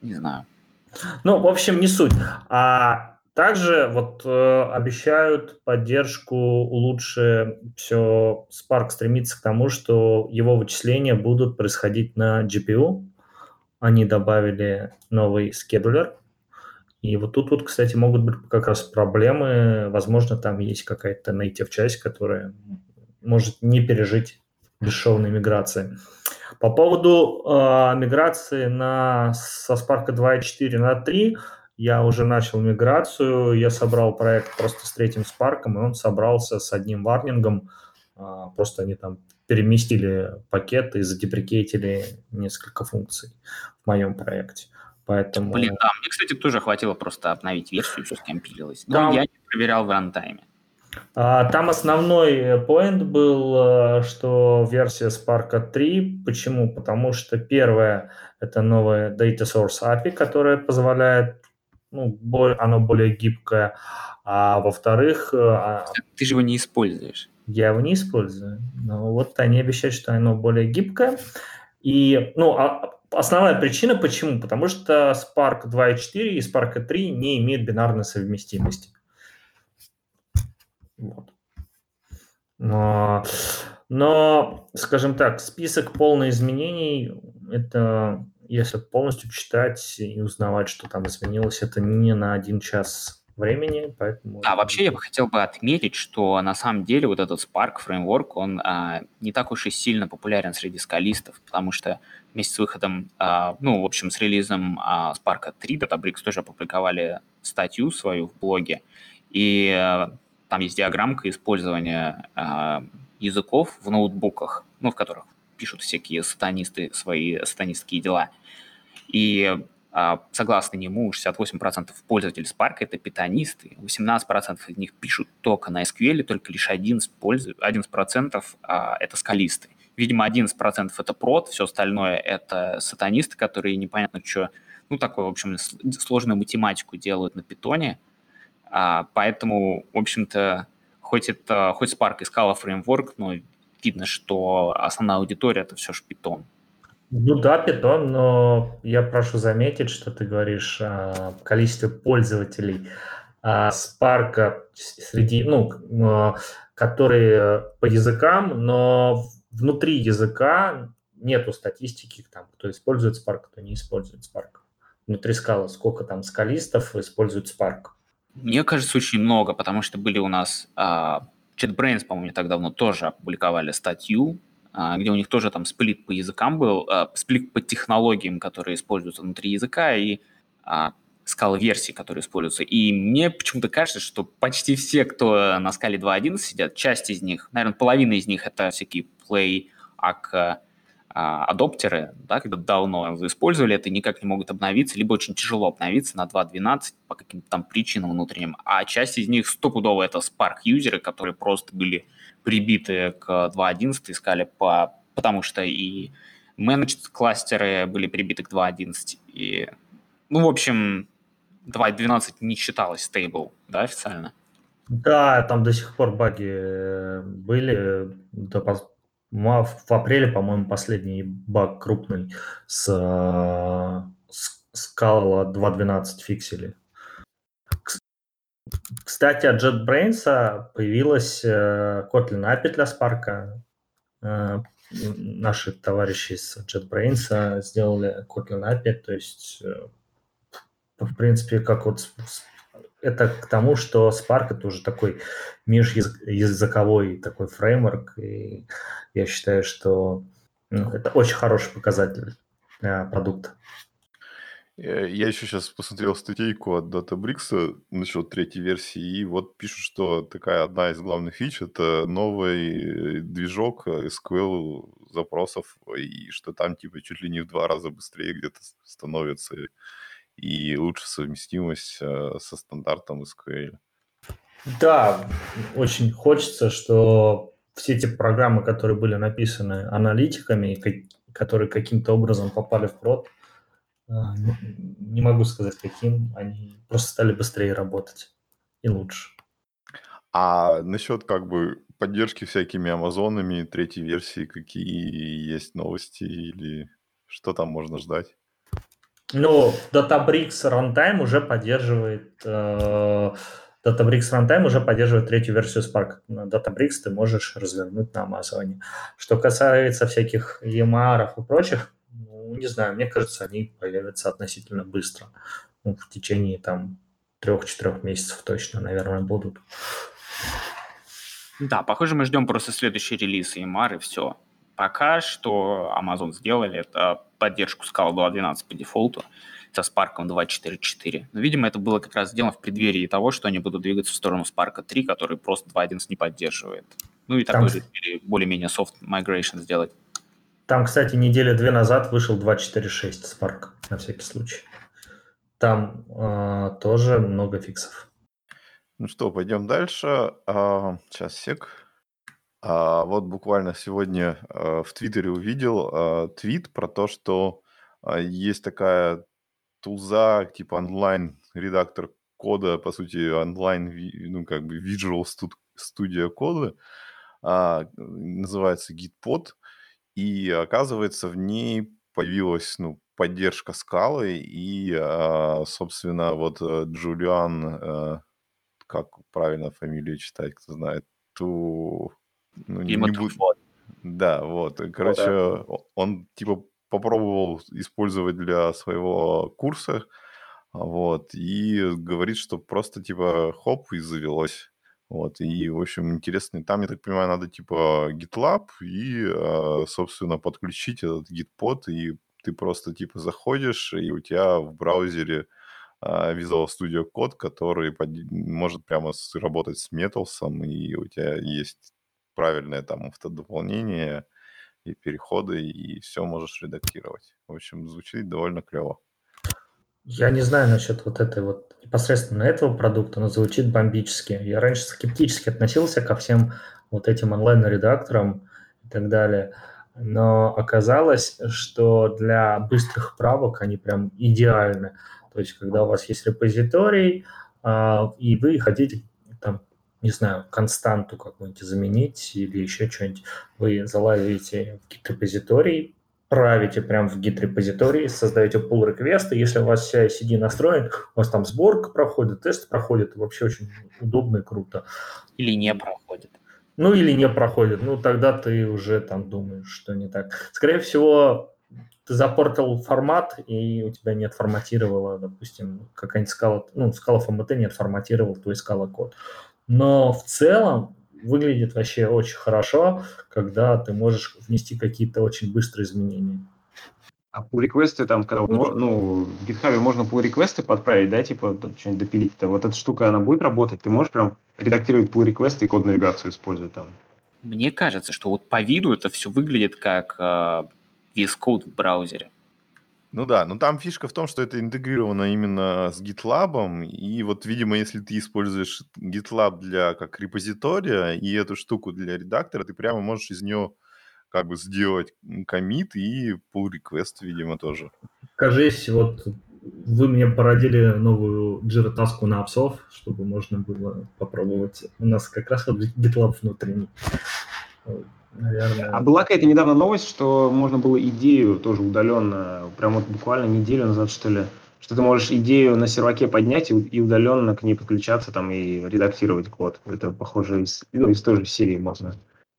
не знаю. Ну, в общем, не суть. А также вот э, обещают поддержку лучше все. Spark стремится к тому, что его вычисления будут происходить на GPU. Они добавили новый скедулер. И вот тут вот, кстати, могут быть как раз проблемы. Возможно, там есть какая-то native часть, которая может не пережить бесшовной миграции. По поводу э, миграции на, со Spark 2.4 на 3, я уже начал миграцию, я собрал проект просто с третьим Spark, и он собрался с одним варнингом, а, просто они там переместили пакет и задеприкейтили несколько функций в моем проекте. Поэтому... Блин, да, мне, кстати, тоже хватило просто обновить версию, все скомпилилось. Но Там- я не проверял в рантайме. А, Там основной поинт был, э, что версия Spark 3. Почему? Потому что первое – это новая Data Source API, которая позволяет, ну, оно более гибкое. А во-вторых, э, а, Ты же его не используешь. я его не использую. Но вот они обещают, что оно более гибкое. И, ну, а основная причина почему? Потому что Spark 2.4 и Spark 3 не имеют бинарной совместимости. Вот. Но, но, скажем так, список полных изменений, это если полностью читать и узнавать, что там изменилось, это не на один час времени, поэтому... Да, вообще я бы хотел бы отметить, что на самом деле вот этот Spark фреймворк, он а, не так уж и сильно популярен среди скалистов, потому что вместе с выходом, а, ну, в общем, с релизом а, Spark 3 Databricks тоже опубликовали статью свою в блоге, и а, там есть диаграммка использования а, языков в ноутбуках, ну, в которых пишут всякие сатанисты свои сатанистские дела. И а, согласно нему, 68% пользователей Spark — это питонисты, 18% из них пишут только на SQL, только лишь 11%, 11% это скалисты. Видимо, 11% это прод, все остальное это сатанисты, которые непонятно что, ну, такую, в общем, сложную математику делают на питоне. А, поэтому, в общем-то, хоть это, хоть Spark искала фреймворк, но видно, что основная аудитория это все же питон. Ну да, питон, но я прошу заметить, что ты говоришь о количестве пользователей а, Spark среди, ну, а, которые по языкам, но внутри языка нету статистики, там, кто использует Spark, кто не использует Spark. Внутри скала сколько там скалистов используют Spark? Мне кажется, очень много, потому что были у нас а, JetBrains, по-моему, не так давно тоже опубликовали статью где у них тоже там сплит по языкам был, а, сплит по технологиям, которые используются внутри языка, и а, скала версий, которые используются. И мне почему-то кажется, что почти все, кто на скале 2.1 сидят, часть из них, наверное, половина из них это всякие play, ак, а, адоптеры, да, когда давно использовали это, никак не могут обновиться, либо очень тяжело обновиться на 2.12 по каким-то там причинам внутренним, а часть из них стопудово это Spark-юзеры, которые просто были прибиты к 2.11, искали по, потому что и менеджд кластеры были прибиты к 2.11, и, ну, в общем, 2.12 не считалось стейбл, да, официально? Да, там до сих пор баги э, были, в апреле, по-моему, последний баг крупный с, с Scala 2.12 фиксили. Кстати, от JetBrains появилась э, Kotlin API для Spark. Э, наши товарищи из JetBrains сделали Kotlin API, то есть, э, в принципе, как вот это к тому, что Spark это уже такой межязыковой такой фреймворк, и я считаю, что ну, это очень хороший показатель для продукта. Я еще сейчас посмотрел статейку от Databricks насчет третьей версии, и вот пишут, что такая одна из главных фич– это новый движок SQL запросов, и что там типа чуть ли не в два раза быстрее где-то становится и лучше совместимость э, со стандартом SQL. Да, очень хочется, что все эти программы, которые были написаны аналитиками, которые каким-то образом попали в прод, э, не могу сказать каким, они просто стали быстрее работать и лучше. А насчет как бы поддержки всякими Амазонами, третьей версии, какие есть новости или что там можно ждать? Ну, Databricks Runtime уже поддерживает э, Databricks Runtime уже поддерживает третью версию Spark. На Databricks ты можешь развернуть на Амазоне. Что касается всяких EMR и прочих, ну, не знаю, мне кажется, они появятся относительно быстро. Ну, в течение там трех-четырех месяцев точно, наверное, будут. Да, похоже, мы ждем просто следующий релиз EMR и все. Пока что Amazon сделали это поддержку Scala 2.12 по дефолту со Spark 2.4.4. Но, видимо, это было как раз сделано в преддверии того, что они будут двигаться в сторону Spark 3, который просто 2.11 не поддерживает. Ну и такой же более-менее soft migration сделать. Там, кстати, недели две назад вышел 2.4.6 Spark, на всякий случай. Там э, тоже много фиксов. Ну что, пойдем дальше. А, сейчас, сек. А, вот буквально сегодня а, в Твиттере увидел а, твит про то, что а, есть такая тулза, типа онлайн-редактор кода, по сути, онлайн, ну, как бы Visual Studio кода, а, называется Gitpod, и оказывается, в ней появилась, ну, поддержка скалы, и, а, собственно, вот э, Джулиан, как правильно фамилию читать, кто знает, ту ну, не, буду... Да, вот. Короче, ну, да. он типа попробовал использовать для своего курса Вот, и говорит, что просто типа хоп, и завелось. Вот, и, в общем, интересно. Там, я так понимаю, надо типа GitLab и, а, собственно, подключить этот Gitpod, и ты просто типа заходишь, и у тебя в браузере а, Visual Studio Code, который может прямо работать с Metals, и у тебя есть правильное там автодополнение и переходы, и все можешь редактировать. В общем, звучит довольно клево. Я не знаю насчет вот этой вот непосредственно этого продукта, но звучит бомбически. Я раньше скептически относился ко всем вот этим онлайн-редакторам и так далее. Но оказалось, что для быстрых правок они прям идеальны. То есть, когда у вас есть репозиторий, а, и вы хотите не знаю, константу какую-нибудь заменить или еще что-нибудь, вы залазите в гид-репозиторий, правите прямо в гид-репозитории, создаете pull реквесты если у вас CI-CD настроен, у вас там сборка проходит, тест проходит, вообще очень удобно и круто. Или не проходит. Ну, или не проходит, ну, тогда ты уже там думаешь, что не так. Скорее всего, ты запортил формат, и у тебя не отформатировала, допустим, какая-нибудь скала, ну, скала FMT не отформатировал твой скала код. Но в целом выглядит вообще очень хорошо, когда ты можешь внести какие-то очень быстрые изменения. А pull реквесты там, когда ну, ну, в GitHub можно pull реквесты подправить, да, типа что-нибудь допилить, то вот эта штука, она будет работать, ты можешь прям редактировать pull реквесты и код навигацию использовать там. Мне кажется, что вот по виду это все выглядит как э, VS Code в браузере. Ну да, но там фишка в том, что это интегрировано именно с GitLab, и вот, видимо, если ты используешь GitLab для как репозитория и эту штуку для редактора, ты прямо можешь из нее как бы сделать комит и pull request, видимо, тоже. Кажись, вот вы мне породили новую Jira таску на апсов, чтобы можно было попробовать. У нас как раз вот GitLab внутренний наверное. А была какая-то недавно новость, что можно было идею тоже удаленно, прям вот буквально неделю назад, что ли, что ты можешь идею на серваке поднять и, и удаленно к ней подключаться там и редактировать код. Это похоже из, ну, из той же серии можно.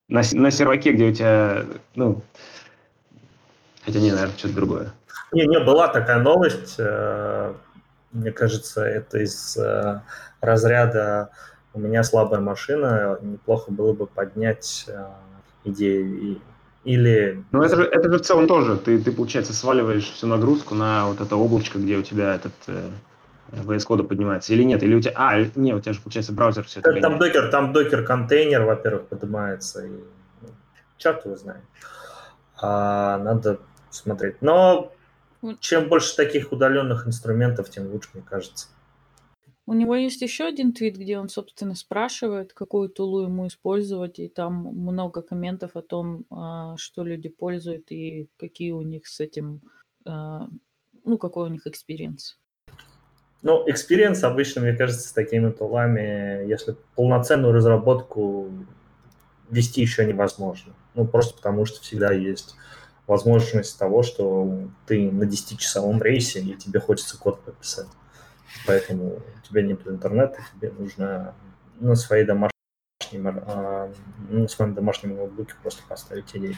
На, на серваке, где у тебя, ну, хотя не, наверное, что-то другое. Не, не, была такая новость, э, мне кажется, это из э, разряда у меня слабая машина, неплохо было бы поднять идеи. Или... Ну, это же, это же в целом тоже. Ты, ты, получается, сваливаешь всю нагрузку на вот это облачко, где у тебя этот э, VS Code поднимается. Или нет? Или у тебя... А, нет, у тебя же, получается, браузер все это Там докер, там докер-контейнер, во-первых, поднимается. И, ну, черт его знает. А, надо смотреть. Но чем больше таких удаленных инструментов, тем лучше, мне кажется. У него есть еще один твит, где он, собственно, спрашивает, какую tool у ему использовать, и там много комментов о том, а, что люди пользуют и какие у них с этим, а, ну, какой у них experience. Ну, experience обычно, мне кажется, с такими tool ами, если полноценную разработку вести еще невозможно. Ну, просто потому что всегда есть возможность того, что ты на 10-часовом рейсе, и тебе хочется код пописать. Поэтому у тебя нет интернета, тебе нужно на своей домашней а, на своем домашнем ноутбуке просто поставить идею.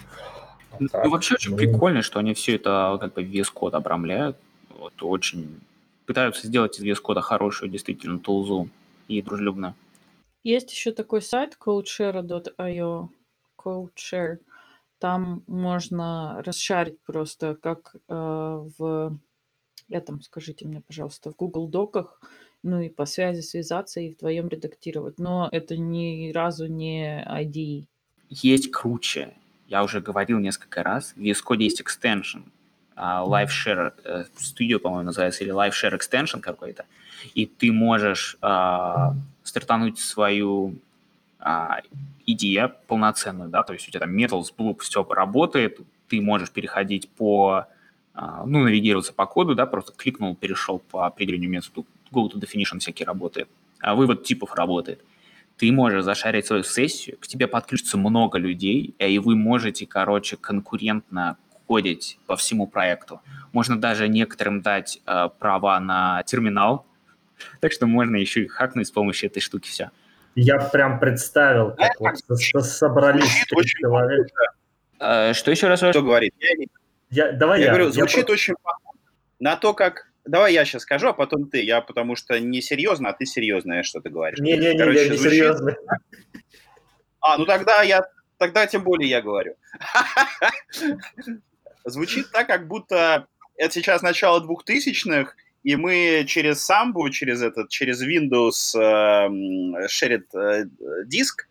Ну, так, вообще очень ну... прикольно, что они все это как бы VS Code обрамляют. Вот очень пытаются сделать из VS Code хорошую действительно тулзу и дружелюбно. Есть еще такой сайт codeshare.io, codeshare. Там можно расшарить просто, как э, в этом, скажите мне, пожалуйста, в Google Доках, ну и по связи связаться и вдвоем редактировать. Но это ни разу не IDE. Есть круче. Я уже говорил несколько раз. В VS Code есть extension. Uh, Live Share uh, Studio, по-моему, называется, или Live Share Extension какой-то. И ты можешь uh, стартануть свою uh, идею полноценную, да, то есть у тебя там Metals, Bloop, все работает, ты можешь переходить по а, ну, навигироваться по коду, да, просто кликнул, перешел по определению методу, go to definition всякий работает, а вывод типов работает. Ты можешь зашарить свою сессию, к тебе подключится много людей, и вы можете, короче, конкурентно кодить по всему проекту. Можно даже некоторым дать э, права на терминал, так что можно еще и хакнуть с помощью этой штуки все. Я прям представил, как вот собрались человек. Э, что еще раз? Что говорит? Я я, давай я, я говорю, звучит я... очень на то, как давай я сейчас скажу, а потом ты. Я потому что не серьезно, а ты серьезное что ты говоришь. Не-не-не, я не звучит- серьезно. А, ну тогда я, тогда тем более я говорю. Звучит так, как будто это сейчас начало двухтысячных, и мы через самбу, через этот, через Windows эм, shared э, диск,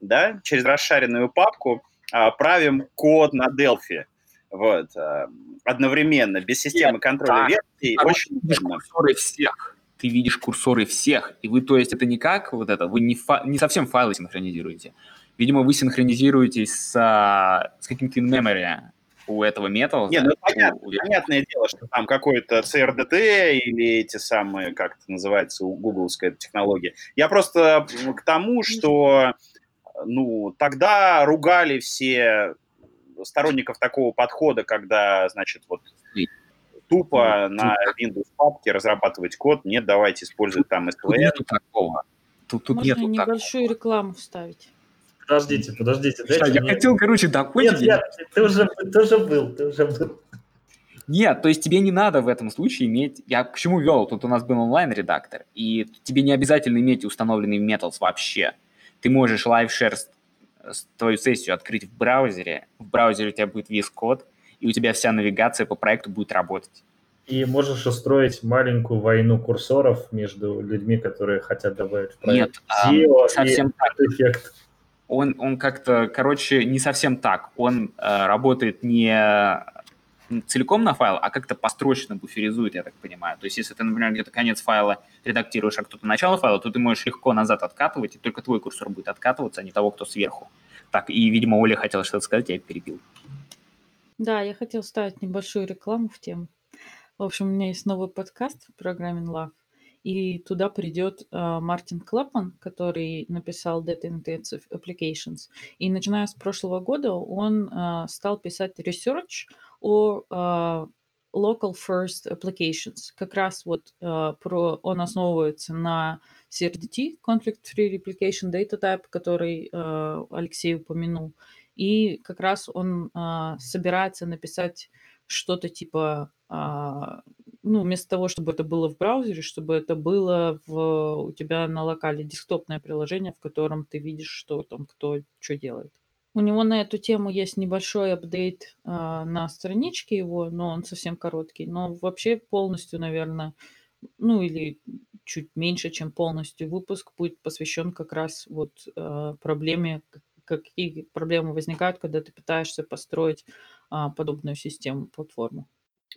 да, через расшаренную папку а, правим код на Delphi. Вот. э, одновременно, без системы контроля так. версий. А Очень видишь удобно. курсоры всех. Ты видишь курсоры всех. И вы, то есть, это не как вот это, вы не, фа- не совсем файлы синхронизируете. Видимо, вы синхронизируетесь с, а, с каким-то in-memory у этого металла. Не, ну понятно, у- понятное дело, что там какой-то CRDT или эти самые, как это называется, у гугловская технология. Я просто к тому, что ну, тогда ругали все сторонников такого подхода, когда, значит, вот тупо на Windows папке разрабатывать код. Нет, давайте использовать там Тут SQL. нету такого. Тут, тут Можно нету такого. небольшую рекламу вставить. Подождите, подождите. Дайте я мне- хотел, короче, закончить. Нет, нет, ты уже, ты уже был, ты уже был. Нет, то есть тебе не надо в этом случае иметь... Я к чему вел? Тут у нас был онлайн-редактор, и тебе не обязательно иметь установленный Metals вообще. Ты можешь с- твою сессию открыть в браузере, в браузере у тебя будет весь код, и у тебя вся навигация по проекту будет работать. И можешь устроить маленькую войну курсоров между людьми, которые хотят добавить в проект Нет, а, SEO совсем и этот эффект. Он, он как-то, короче, не совсем так. Он э, работает не целиком на файл, а как-то построчно буферизует, я так понимаю. То есть, если ты, например, где-то конец файла редактируешь, а кто-то начало файла, то ты можешь легко назад откатывать, и только твой курсор будет откатываться, а не того, кто сверху. Так, и, видимо, Оля хотела что-то сказать, я перебил. Да, я хотел ставить небольшую рекламу в тему. В общем, у меня есть новый подкаст Programming Love, и туда придет а, Мартин Клэпман, который написал Data Intensive Applications. И начиная с прошлого года он а, стал писать research о а, local first applications. Как раз вот а, про, он основывается на CRDT, Conflict Free Replication Data Type, который а, Алексей упомянул. И как раз он а, собирается написать что-то типа, а, ну, вместо того, чтобы это было в браузере, чтобы это было в, у тебя на локале десктопное приложение, в котором ты видишь, что там кто что делает. У него на эту тему есть небольшой апдейт а, на страничке его, но он совсем короткий. Но вообще полностью, наверное, ну или чуть меньше, чем полностью выпуск будет посвящен как раз вот а, проблеме, какие проблемы возникают, когда ты пытаешься построить а, подобную систему, платформу.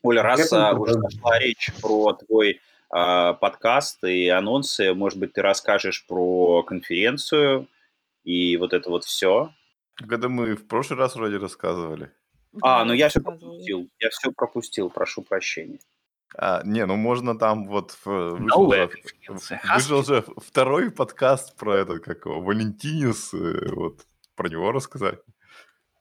Оля, раз Я а, уже зашла речь про твой а, подкаст и анонсы, может быть, ты расскажешь про конференцию и вот это вот все. Когда мы в прошлый раз вроде рассказывали. А, ну я все пропустил. Я все пропустил, прошу прощения. А, не, ну можно там вот в- вышел, Новая же, вышел же второй подкаст про этот, как его, Валентинус, э, вот про него рассказать.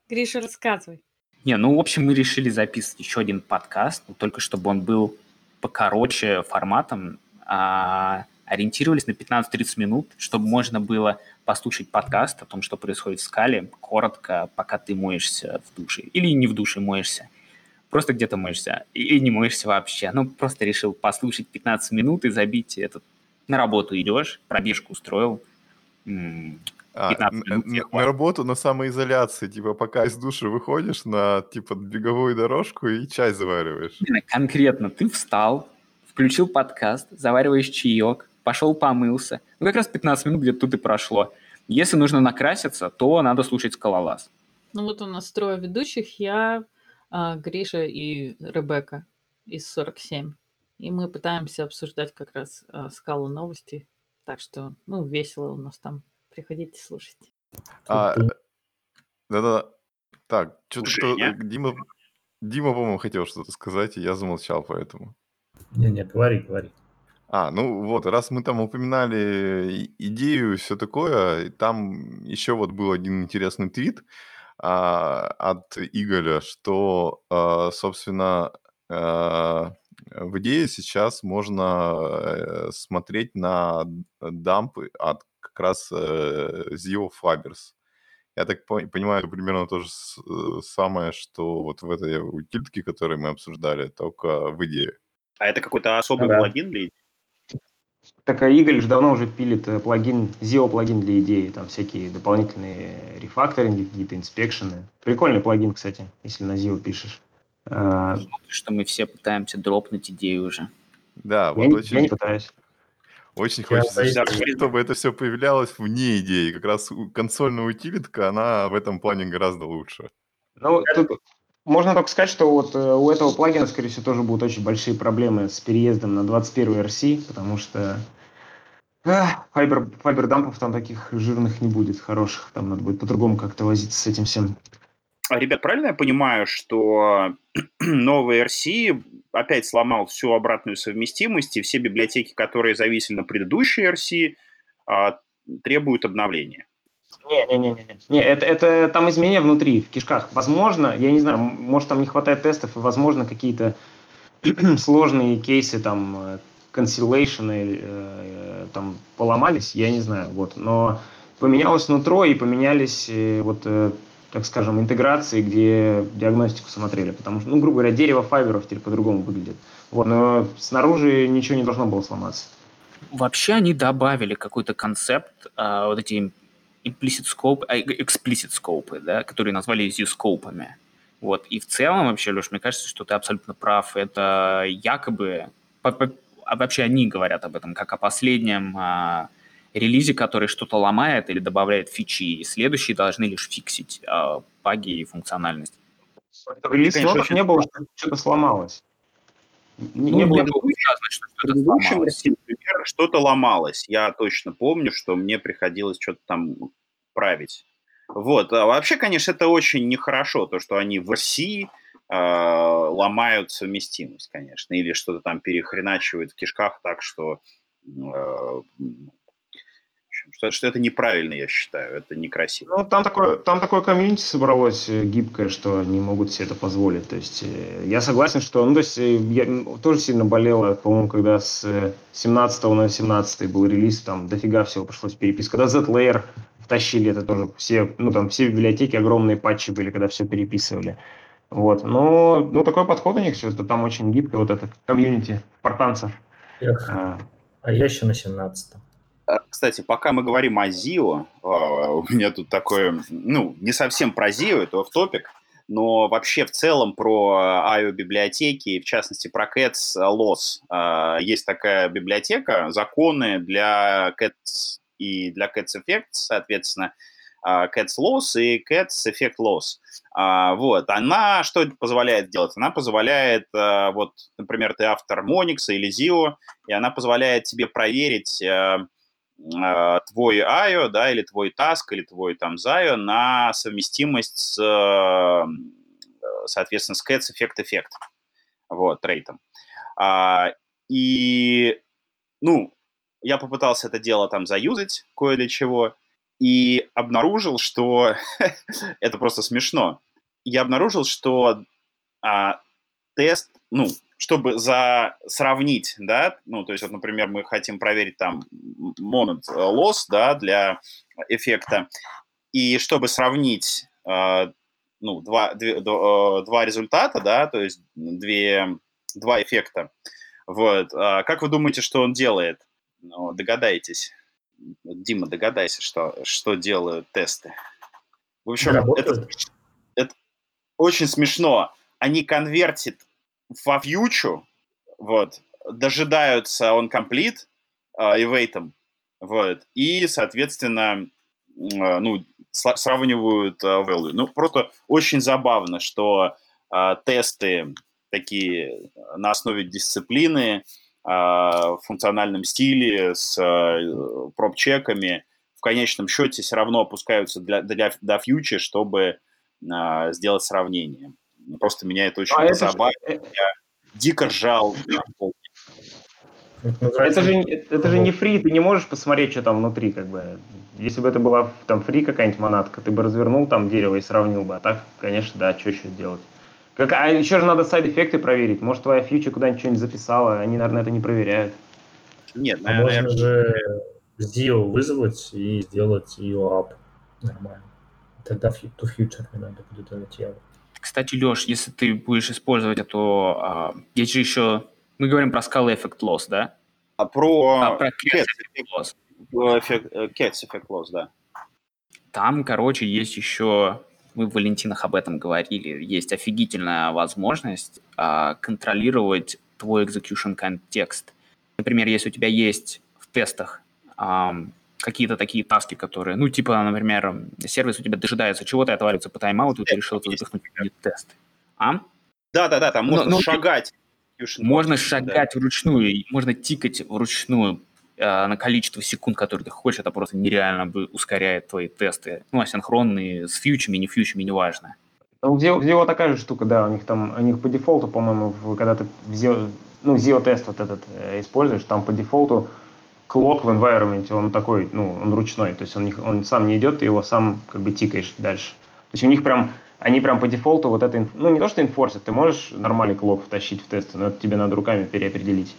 Гриша, рассказывай. Не, ну, в общем, мы решили записывать еще один подкаст, но только чтобы он был покороче форматом, а, ориентировались на 15-30 минут, чтобы можно было послушать подкаст о том, что происходит в скале, коротко, пока ты моешься в душе. Или не в душе моешься. Просто где-то моешься. Или не моешься вообще. Ну, просто решил послушать 15 минут и забить этот... На работу идешь, пробежку устроил. М, А, 15 н- минут на хватит. работу на самоизоляции, типа пока из души выходишь на типа беговую дорожку и чай завариваешь. Конкретно ты встал, включил подкаст, завариваешь чаек, пошел помылся. Ну, как раз 15 минут где-то тут и прошло. Если нужно накраситься, то надо слушать скалолаз. Ну вот у нас трое ведущих, я, а, Гриша и Ребекка из 47. И мы пытаемся обсуждать как раз а, скалу новости. Так что, ну, весело у нас там. Приходите слушать. А, Ту-ту. да-да. Так, что-то? Дима, Дима, по-моему, хотел что-то сказать, и я замолчал поэтому. Не-не, говори, говори. А, ну вот, раз мы там упоминали и- идею и все такое, и там еще вот был один интересный твит а, от Игоря, что, а, собственно, а, в идее сейчас можно э, смотреть на дампы от как раз э, Zio Fibers. Я так по- понимаю, это примерно то же с- э, самое, что вот в этой утилитке, которую мы обсуждали, только в идее. А это какой-то особый Да. плагин для Так а Игорь же давно уже пилит э, плагин, ZIO плагин для идеи, там всякие дополнительные рефакторинги, какие-то инспекшены. Прикольный плагин, кстати, если на ZIO пишешь. А, Что мы все пытаемся дропнуть идею уже. Да, я, вот не- очень, я не пытаюсь. очень Я хочется, идею. чтобы это все появлялось вне идеи. Как раз консольная утилитка, она в этом плане гораздо лучше. Ну, тут можно только сказать, что вот э, у этого плагина, скорее всего, тоже будут очень большие проблемы с переездом на 21 RC, потому что ах, файбер, там таких жирных не будет, хороших. Там надо будет по-другому как-то возиться с этим всем. А, Ребят, правильно я понимаю, что новый RC опять сломал всю обратную совместимость, и все библиотеки, которые зависели на предыдущей RC, а, требуют обновления? Не-не-не. Не, это, это там изменения внутри, в кишках. Возможно, я не знаю, может там не хватает тестов, и возможно какие-то сложные кейсы там э, cancellation или, э, там поломались, я не знаю, вот. Но поменялось нутро и поменялись э, вот, э, так скажем, интеграции, где диагностику смотрели, потому что, ну, грубо говоря, дерево файберов теперь по-другому выглядит. Вот, но снаружи ничего не должно было сломаться. Вообще они добавили какой-то концепт, а, вот эти implicit scope, а, explicit scope, да, которые назвали Z-скопами. Вот. И в целом вообще, Леш, мне кажется, что ты абсолютно прав. Это якобы... по- по- а вообще они говорят об этом, как о последнем а, релизе, который что-то ломает или добавляет фичи, и следующие должны лишь фиксить а, баги и функциональность. В релиз конечно, очень не было, что что-то сломалось. Не, не Ну, было не было сказано, что В что-то предыдущем сломалось. Что-то ломалось. Я точно помню, что мне приходилось что-то там править. Вот. А вообще, конечно, это очень нехорошо, то, что они в RC э, ломают совместимость, конечно, или что-то там перехреначивают в кишках так, что, общем, что, что это неправильно, я считаю, это некрасиво. Ну, там такое, там такое комьюнити собралось э, гибкое, что они могут себе это позволить. То есть э, я согласен, что... Ну, то есть э, я м, тоже сильно болела, по-моему, когда с э, 17 на 17 был релиз, там дофига всего пришлось переписывать. Когда Z-Layer втащили, это тоже все, ну, там все библиотеки, огромные патчи были, когда все переписывали. Вот. Но, ну, такой подход у них все, это там очень гибко, вот это комьюнити спартанцев. Эх, А, а я еще на 17 А, Кстати, пока мы говорим о ЗИО, а, у меня тут такое, ну, не совсем про ЗИО, это оф-топик, но вообще в целом про IO-библиотеки, в частности про Cats Loss. А, Есть такая библиотека, законы для Cats и для Cats Effect, соответственно, а, Cats Loss и Cats Effect Loss. Вот, она что позволяет делать? Она позволяет, вот, например, ты автор Monix или ZIO, и она позволяет тебе проверить а, твой IO, да, или твой task, или твой там ZIO на совместимость с, соответственно, с Cats Effect Effect, вот, трейтом. А, и, ну, я попытался это дело там заюзать кое для чего, и обнаружил, что это просто смешно. Я обнаружил, что а, тест, ну, чтобы за сравнить, да, ну, то есть, вот, например, мы хотим проверить там moment loss, да, для эффекта, и чтобы сравнить, э, ну, два, две- э, два результата, да, то есть две, два эффекта, вот, а как вы думаете, что он делает? Ну, догадайтесь. Дима, догадайся, что, что делают тесты. В общем, это, это очень смешно. Они конвертят во фьючу, вот, дожидаются он комплит и вейтом, вот, и, соответственно, а, ну, сравнивают а, value. Ну, просто очень забавно, что а, тесты такие на основе дисциплины, а, в функциональном стиле, с а, проб-чеками, в конечном счете все равно опускаются для, для, до фьючи, чтобы а, сделать сравнение. Просто меня это очень а это, забавило. э, Дико ржал. Это это же, это же не фри, ты не можешь посмотреть, что там внутри, как бы. Если бы это была там фри какая-нибудь монатка, ты бы развернул там дерево и сравнил бы, а так, конечно, да, что еще делать. Как, а еще же надо сайд-эффекты проверить. Может, твоя фьюча куда-нибудь что-нибудь записала, они, наверное, это не проверяют. Нет, А наверное, можно же ZIO вызвать и сделать ее ап нормально. Тогда фью- to future не надо будет это делать. Кстати, Леш, если ты будешь использовать эту... а, есть же еще Мы говорим про Scala Effect Loss, да? А про, А, про Cats Effect Loss. Effect, э, Cats Effect Loss, да. Там, короче, есть еще, мы в Валентинах об этом говорили, есть офигительная возможность а, контролировать твой execution контекст. Например, если у тебя есть в тестах ам, какие-то такие таски, которые, ну, типа, например, сервис у тебя дожидается чего-то, отваливается по тайм-ауту, и ты решил запихнуть юнит-тест. А? Да-да-да, там Ну, можно ну, шагать. Можно Да. шагать вручную, и можно тикать вручную э, на количество секунд, которые ты хочешь, это просто нереально бы ускоряет твои тесты. Ну, асинхронные, с фьючами, не фьючами, неважно. Ну, где, где вот такая же штука, да, у них там, у них по дефолту, по-моему, когда ты в Zio, ну, Zio тест вот этот э, используешь, там по дефолту клок в environment, он такой, ну, он ручной, то есть он, он сам не идет, ты его сам как бы тикаешь дальше. То есть у них прям, они прям по дефолту вот это, ну, не то, что инфорсят, ты можешь нормальный клок втащить в тесты, но это тебе надо руками переопределить.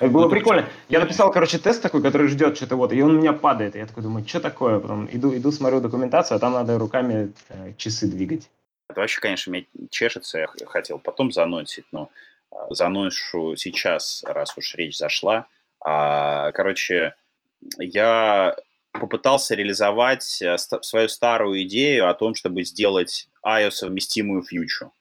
Это было Ну, прикольно. Я написал, короче, тест такой, который ждет что-то вот, и он у меня падает. И я такой думаю, что такое? Потом иду, иду, смотрю документацию, а там надо руками э, часы двигать. Это вообще, конечно, меня чешется, я хотел потом заносить, но а, заношу сейчас, раз уж речь зашла. А, Короче, я попытался реализовать э, свою старую идею о том, чтобы сделать IO совместимую фьючу.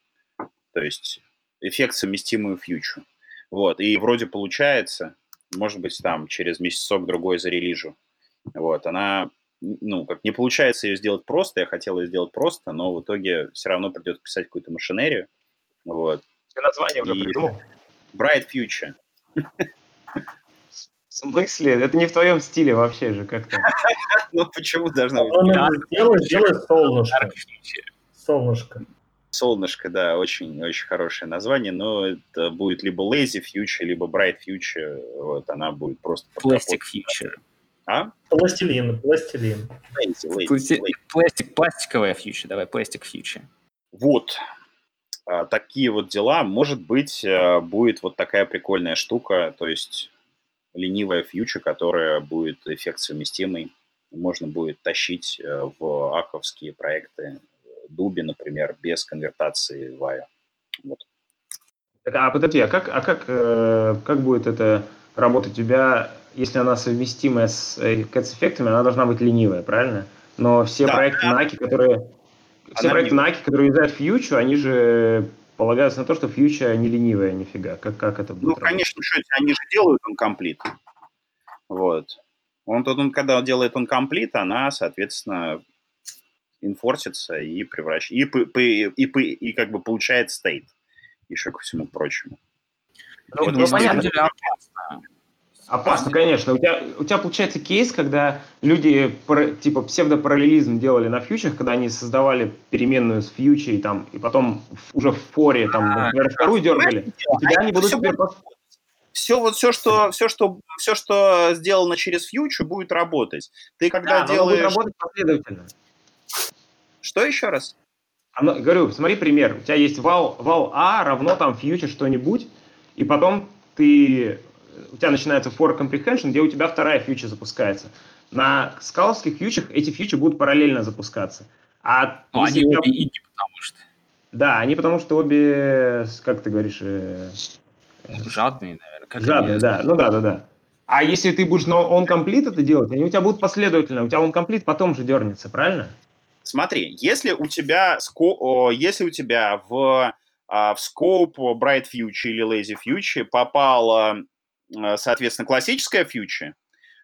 То есть эффект совместимую фьючу. Вот, и вроде получается, может быть, там через месяцок-другой зарелижу. Вот, она, ну, как не получается ее сделать просто, я хотел ее сделать просто, но в итоге все равно придется писать какую-то машинерию. Вот. Ты название уже И- придумал? Bright Future. Смысле? Это не в твоем стиле вообще же как-то. Ну, почему должна быть? Сделай солнышко. Солнышко. Солнышко, да, очень-очень хорошее название, но это будет либо Lazy Future, либо Bright Future. Вот, она будет просто... Plastic. Future. А? Пластилин, пластилин. Пластик, пластиковая фьючер, давай, пластик фьючер. Вот. А, Такие вот дела. Может быть, э, будет вот такая прикольная штука, то есть ленивая фьючер, которая будет эффект совместимый. Можно будет тащить э, в аковские проекты Дуби, например, без конвертации в IO. Вот. Так, а подожди, а как, а как, э, как будет это работать у тебя, если она совместимая с э, Cats-эффектами, она должна быть ленивая, правильно? Но все Да. проекты на Аки, которые... Все Она проекты не- на Аки, которые юзают фьючу, они же полагаются на то, что фьюча не ленивая нифига. Как, как это будет Ну, работать? конечно, что они же делают он комплит. Вот. Он, тут, он, когда делает он комплит, она, соответственно, инфорсится и превращает, и, и, п- и как бы получает стейт, еще ко всему прочему. Ну, Вот ну, понятно. Опасно. Конечно. У тебя, у тебя получается кейс, когда люди пара- типа псевдопараллелизм делали на фьючах, когда они создавали переменную с фьючей там, и потом уже в форе там, А, например, вторую дергали. У тебя они будут теперь Все вот все, что все, что все, что сделано через фьючер, будет работать. Ты когда Да, оно будет делаешь. работать последовательно. Что еще раз? Оно- говорю, смотри пример. У тебя есть вал, вал А равно там фьючер что-нибудь, и потом ты, у тебя начинается for comprehension, где у тебя вторая фьючер запускается. На скаловских фьючах эти фьючер будут параллельно запускаться. А Ну, если они тебя- обе иги, потому что Да, они потому что обе, как ты говоришь, э, жадные, наверное. Как жадные, да. Ну да, да, да. А если ты будешь на on complete это делать, они у тебя будут последовательно. У тебя on complete потом же дернется, правильно? Смотри, если у тебя, если у тебя в, а, в scope Bright Future или Lazy Future попала, э, соответственно, классическая Future,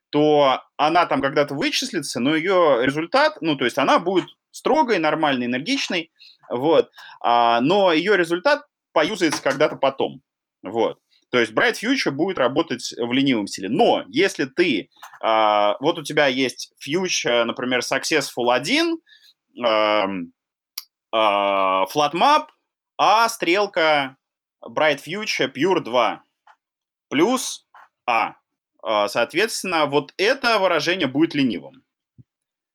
то она там когда-то вычислится, но ее результат, ну, то есть она будет строгой, нормальной, энергичной, вот, а, но ее результат поюзается когда-то потом, вот. То есть Bright Future будет работать в ленивом стиле. Но если ты, а, вот у тебя есть Future, например, Successful 1, эм, а, FlatMap, а стрелка Bright Future Pure 2 плюс А. А, Соответственно, вот это выражение будет ленивым.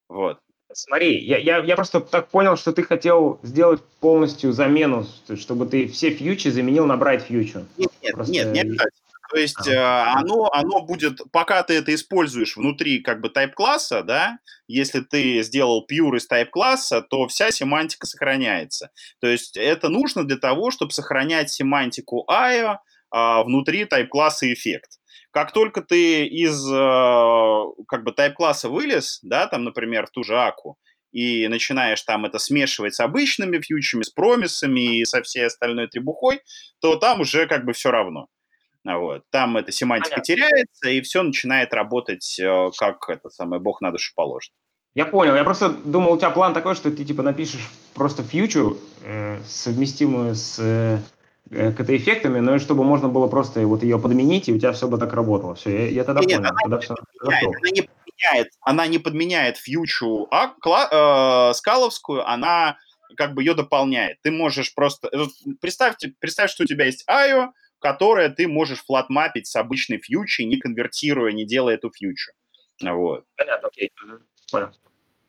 Вот. Смотри, я, я, я просто так понял, что ты хотел сделать полностью замену, чтобы ты все фьючи заменил на Bright Future. Нет, нет, Просто- нет, не обязательно. То есть А. э, оно, оно будет, пока ты это используешь внутри как бы тайп-класса, да, если ты сделал pure из тайп-класса, то вся семантика сохраняется. То есть это нужно для того, чтобы сохранять семантику IO, внутри тайп-класса эффект. Как только ты из а, как бы тайп-класса вылез, да, там, например, в ту же Аку, и начинаешь там это смешивать с обычными фьючами, с промисами и со всей остальной требухой, то там уже как бы все равно. Вот. Там эта семантика Понятно. теряется, и все начинает работать, как это самое, бог на душу положит. Я понял. Я просто думал, у тебя план такой, что ты типа напишешь просто фьючу, э, совместимую с э КТ-эффектами, но и чтобы можно было просто вот ее подменить, и у тебя все бы так работало. Все, я, я тогда Нет, понял. Она, тогда не все подменяет, она, не подменяет, она не подменяет фьючу а, кла, э, скаловскую, она как бы ее дополняет. Ты можешь просто... Представьте, представь, что у тебя есть IO, которое ты можешь флатмапить с обычной фьючей, не конвертируя, не делая эту фьючу. Вот. Понятно, окей. Понял.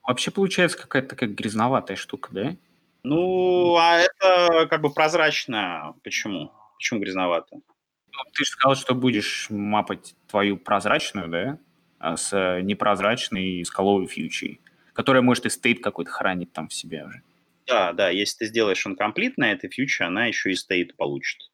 Вообще получается какая-то такая грязноватая штука, да? Ну, а это как бы прозрачно. Почему? Почему грязновато? Ну, ты же сказал, что будешь мапать твою прозрачную, да, а с непрозрачной скаловой фьючей, которая, может, и стейт какой-то хранит там в себе уже. Да, да, если ты сделаешь он комплит на этой фьюче, она еще и стейт получит.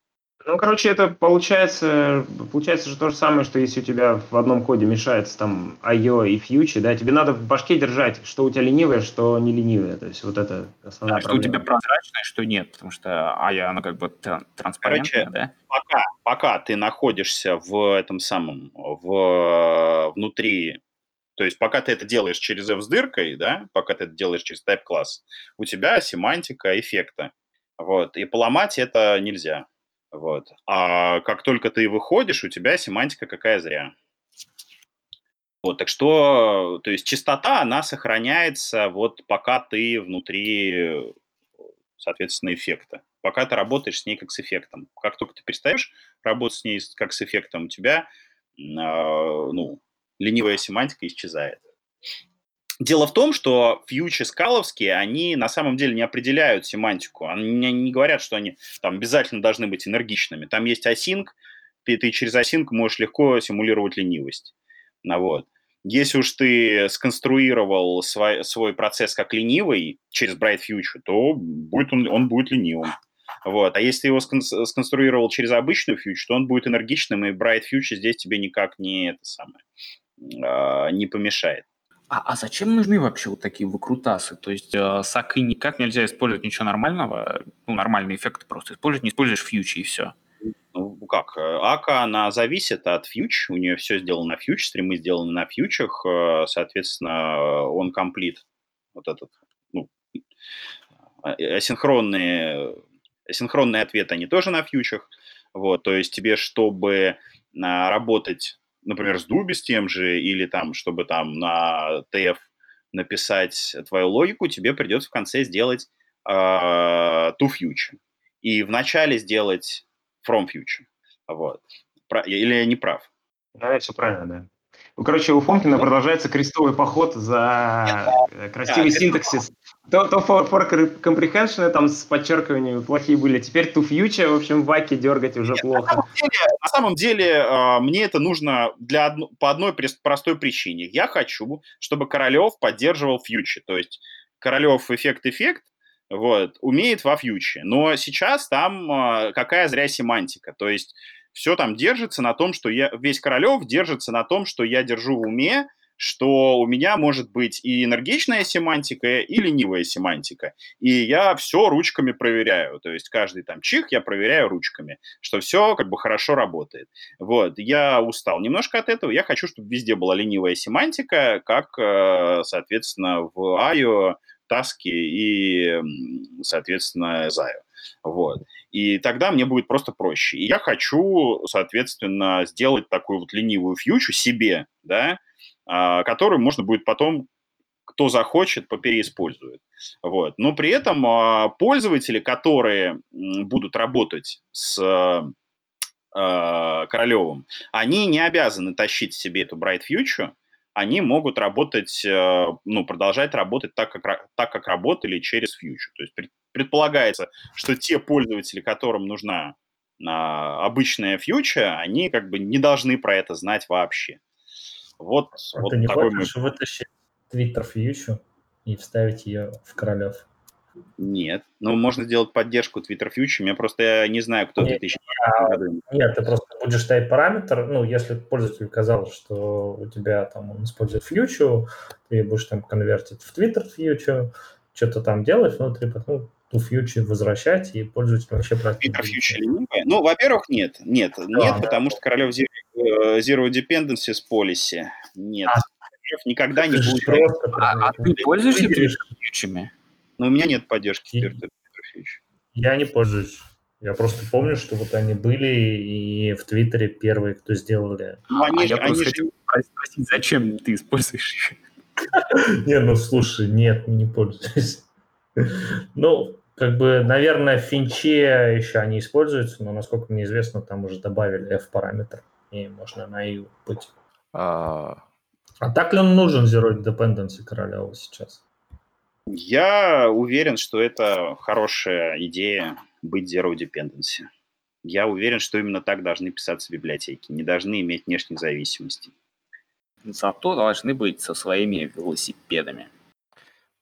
Ну, короче, это получается, получается же то же самое, что если у тебя в одном коде мешается там IO и фьючи, да, тебе надо в башке держать, что у тебя ленивое, что не ленивое. То есть вот это основная да, проблема. что у тебя прозрачное, что нет, потому что IO, она как бы транспарентная, короче, да? Пока, пока ты находишься в этом самом, в, внутри то есть пока ты это делаешь через F с дыркой, да, пока ты это делаешь через type класс, у тебя семантика эффекта. Вот. И поломать это нельзя. Вот. А как только ты выходишь, у тебя семантика какая зря. Вот, так что, то есть частота, она сохраняется вот пока ты внутри, соответственно, эффекта. Пока ты работаешь с ней как с эффектом. Как только ты перестаешь работать с ней как с эффектом, у тебя, э, ну, ленивая семантика исчезает. Дело в том, что фьючи скаловские, они на самом деле не определяют семантику. Они не говорят, что они там обязательно должны быть энергичными. Там есть async, ты, ты через async можешь легко симулировать ленивость. Ну, вот. Если уж ты сконструировал свой, свой процесс как ленивый через Bright Future, то будет он, он будет ленивым. Вот. А если ты его сконструировал через обычную фьючу, то он будет энергичным, и Bright Future здесь тебе никак не это самое а, не помешает. А, а зачем нужны вообще вот такие выкрутасы? То есть э, сакы никак нельзя использовать ничего нормального, ну, нормальный эффект просто использовать, не используешь фьючи и все. Ну, как? Э, Ака, она зависит от фьюч, у нее все сделано на фьюч, стримы сделаны на фьючах, э, соответственно, он комплит, вот этот, ну, э, асинхронные, асинхронные ответы, они тоже на фьючах, вот, то есть тебе, чтобы работать например, с Дуби с тем же, или там, чтобы там на TF написать твою логику, тебе придется в конце сделать э, to future. И вначале сделать from future. Вот. Или я не прав? Да, все правильно, да. Ну, короче, у Фомкина продолжается крестовый поход за Нет, красивый да, синтаксис. То, то for, for comprehension там с подчеркиванием плохие были, теперь to future, в общем, ваки дергать уже Нет, плохо. На самом деле, на самом деле э, мне это нужно для по одной простой причине. Я хочу, чтобы Королев поддерживал фьючер, то есть Королев эффект-эффект, вот, умеет во фьюче. Но сейчас там э, какая зря семантика. То есть все там держится на том, что я, весь Королев держится на том, что я держу в уме, что у меня может быть и энергичная семантика, и ленивая семантика. И я все ручками проверяю. То есть каждый там чих я проверяю ручками, что все как бы хорошо работает. Вот, я устал немножко от этого. Я хочу, чтобы везде была ленивая семантика, как, э, соответственно, в IO, Таски и, соответственно, Zayo. Вот. И тогда мне будет просто проще. И я хочу, соответственно, сделать такую вот ленивую фьючу себе, да, а, которую можно будет потом, кто захочет, попереиспользует. Вот. Но при этом а, пользователи, которые будут работать с а, Королевым, они не обязаны тащить себе эту Bright Future, они могут работать, ну, продолжать работать так, как, так, как работали через Future. То есть предполагается, что те пользователи, которым нужна а, обычная фьюча, они как бы не должны про это знать вообще. Вот, а вот ты не такой хочешь мы... вытащить Twitter фьючу и вставить ее в Королев? Нет. Ну, можно сделать поддержку Twitter Future. Я просто я не знаю, кто Нет, 2020 году. Нет, ты просто будешь ставить параметр, ну, если пользователю казалось, что у тебя там он использует Future, ты будешь там конвертить в Twitter Future, что-то там делать внутри, потом ту Future возвращать, и пользователь вообще знать. ленивая? Ну, во-первых, нет. Нет, нет, да. потому что Королев Zero, э, Zero Dependencies Policy. Нет. А. Никогда не будет. просто А, а ты пользуешься фьючами? Но у меня нет поддержки Future. Я не пользуюсь. Я просто помню, что вот они были и в Твиттере первые, кто сделали. Ну, они а же, я они просто же хотел спросить, зачем ты используешь их? Не, ну слушай, нет, не пользуюсь. Ну, как бы, наверное, в финче еще они используются, но, насколько мне известно, там уже добавили F-параметр, и можно на EU быть. А, А так ли он нужен Zero Dependency Королева сейчас? Я уверен, что это хорошая идея быть zero dependency. Я уверен, что именно так должны писаться библиотеки, не должны иметь внешних зависимостей. Зато должны быть со своими велосипедами.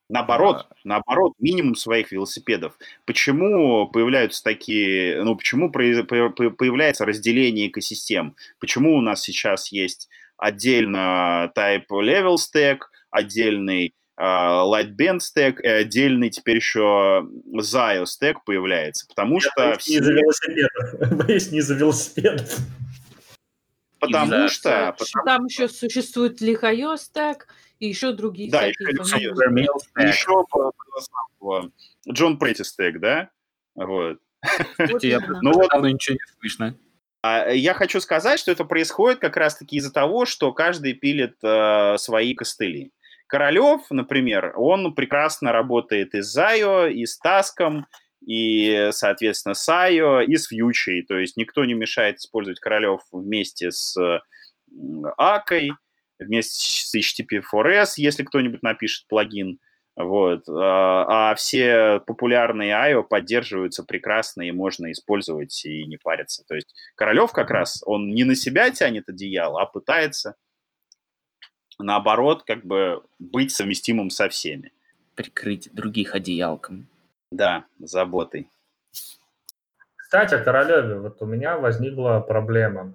Наоборот, наоборот, минимум своих велосипедов. Почему появляются такие, ну, почему произ- по- по- появляется разделение экосистем? Почему у нас сейчас есть отдельно type level stack, отдельный а, Lightband stack и отдельный теперь еще Zio stack появляется? Потому что Боюсь, не все, из-за велосипедов. Боюсь, не из-за велосипедов. потому из-за- что, Там еще существует лихайо стек и еще другие Да, всякие еще еще по- Джон Претти стек, да? Вот. Я. Ну вот давно ничего не слышно. А, Я хочу сказать, что это происходит как раз-таки из-за того, что каждый пилит э, свои костыли. Королев, например, он прекрасно работает и с Зайо, и с Таском, и, соответственно, с Айо, и с Фьючей. То есть никто не мешает использовать Королев вместе с Акой, вместе с HTTP4S, если кто-нибудь напишет плагин. Вот. А а все популярные IO поддерживаются прекрасно, и можно использовать и не париться. То есть Королев как раз, он не на себя тянет одеяло, а пытается, наоборот, как бы быть совместимым со всеми. Прикрыть других одеялком. Да, заботой. Кстати, о Королеве. Вот у меня возникла проблема.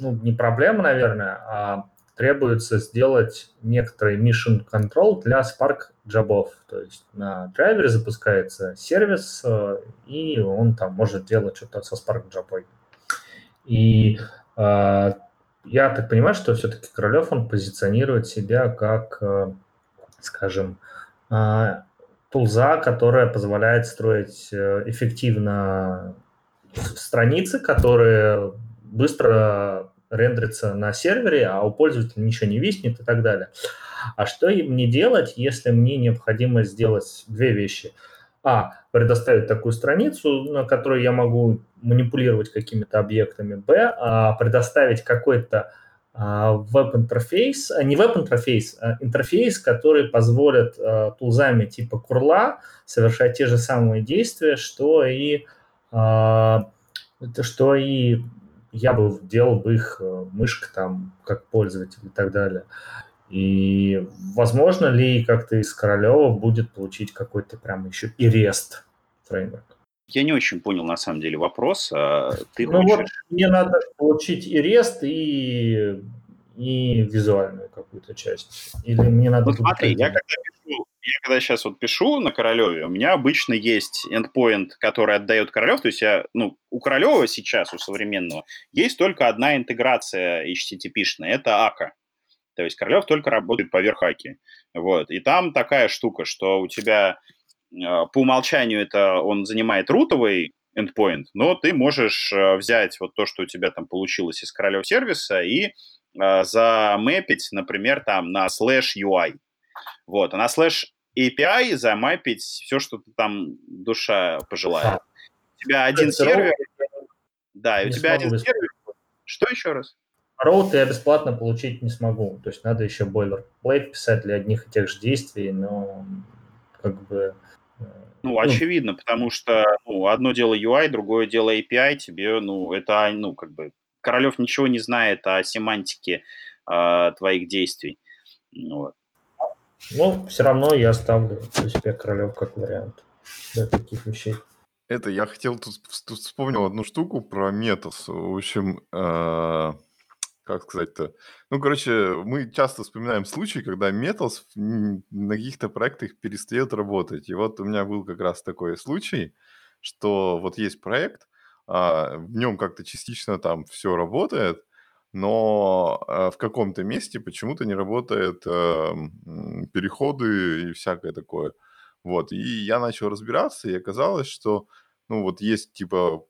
Ну, не проблема, наверное, а требуется сделать некоторый mission control для Spark джабов. То есть на драйвере запускается сервис, э, и он там может делать что-то со Spark джабой. И а, я так понимаю, что все-таки Королев, он позиционирует себя как, э, скажем, а, тулза, которая позволяет строить э, эффективно страницы, которые быстро рендерятся на сервере, а у пользователя ничего не виснет и так далее. А что мне делать, если мне необходимо сделать две вещи? А, предоставить такую страницу, на которой я могу манипулировать какими-то объектами. Б, а, предоставить какой-то а, веб-интерфейс, а, не веб-интерфейс, а интерфейс, который позволит а, тулзами типа курла совершать те же самые действия, что и, а, что и я бы делал бы их э, мышка там как пользователь и так далее. И возможно ли как-то из Королева будет получить какой-то прям еще и REST фреймворк? Я не очень понял, на самом деле, вопрос. А Ты Ну вот хочешь... мне надо получить и REST, и, и визуальную какую-то часть. Или мне надо... Ну смотри, я когда пишу, я когда сейчас вот пишу на Королеве, у меня обычно есть endpoint, который отдает Королев, то есть я, ну, у Королева сейчас, у современного, есть только одна интеграция HTTP-шная, это АКа. То есть Королев только работает поверх АКи. Вот. И там такая штука, что у тебя э, по умолчанию это он занимает рутовый endpoint, но ты можешь э, взять вот то, что у тебя там получилось из Королев сервиса и э, например, там на slash UI. Вот, а на slash API замапить все, что ты там душа пожелает. У тебя один сервер, да, и у тебя один сервер. Что еще раз? Роут я бесплатно получить не смогу. То есть надо еще бойлерплейт писать для одних и тех же действий, но как бы... э, Ну, очевидно, потому что ну, одно дело UI, другое дело API, тебе, ну, это, ну, как бы, Королев ничего не знает о семантике э, твоих действий. Ну Вот. Ну, все равно я ставлю себе Королев как вариант для таких вещей. Это я хотел тут, тут вспомнил одну штуку про метос. В общем, э, как сказать-то? Ну, короче, мы часто вспоминаем случаи, когда метос на каких-то проектах перестает работать. И вот у меня был как раз такой случай, что вот есть проект, а, в нем как-то частично там все работает, но а, в каком-то месте почему-то не работают а, переходы и всякое такое. Вот, и я начал разбираться, и оказалось, что, ну, вот есть типа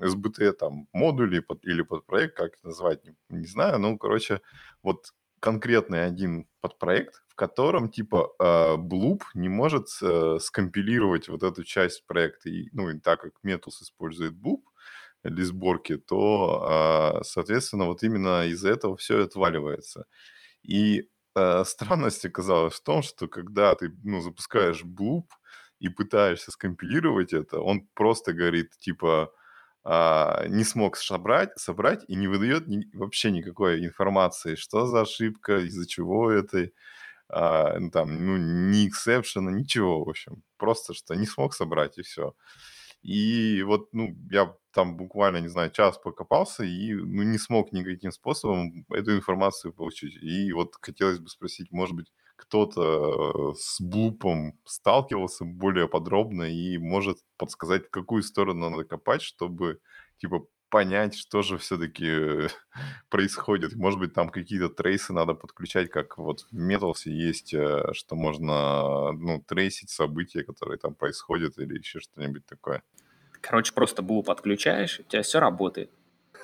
SBT там модули под, или подпроект, как это назвать, не, не знаю, ну, короче, вот конкретный один подпроект, в котором типа э, Bloop не может э, скомпилировать вот эту часть проекта. И, ну, и так как Metals использует Bloop для сборки, то, э, соответственно, вот именно из-за этого все отваливается. И э, странность оказалась в том, что когда ты ну, запускаешь Bloop и пытаешься скомпилировать это, он просто говорит типа а, не смог собрать, собрать и не выдает вообще никакой информации, что за ошибка, из-за чего это, а, ну, там, ну, ни эксепшена, ничего, в общем. Просто что не смог собрать, и все. И вот, ну, я там буквально, не знаю, час покопался и ну, не смог никаким способом эту информацию получить. И вот хотелось бы спросить, может быть, кто-то э, с блупом сталкивался более подробно и может подсказать, в какую сторону надо копать, чтобы, типа, понять, что же все-таки происходит. Может быть, там какие-то трейсы надо подключать, как вот в Metals есть, э, что можно, ну, трейсить события, которые там происходят или еще что-нибудь такое. Короче, просто был подключаешь, у тебя все работает.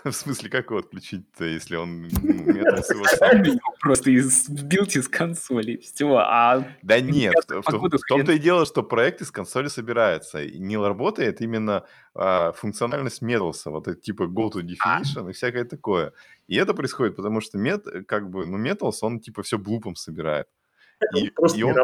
В смысле, как его отключить-то, если он сам? Просто сбилте из консоли, все. А да нет, в, том-то и дело, что проект из консоли собирается. И не работает именно а, функциональность металса, вот это типа go to а. definition и всякое такое. И это происходит, потому что мет, как бы, ну, металс, он типа все блупом собирает. И, и он,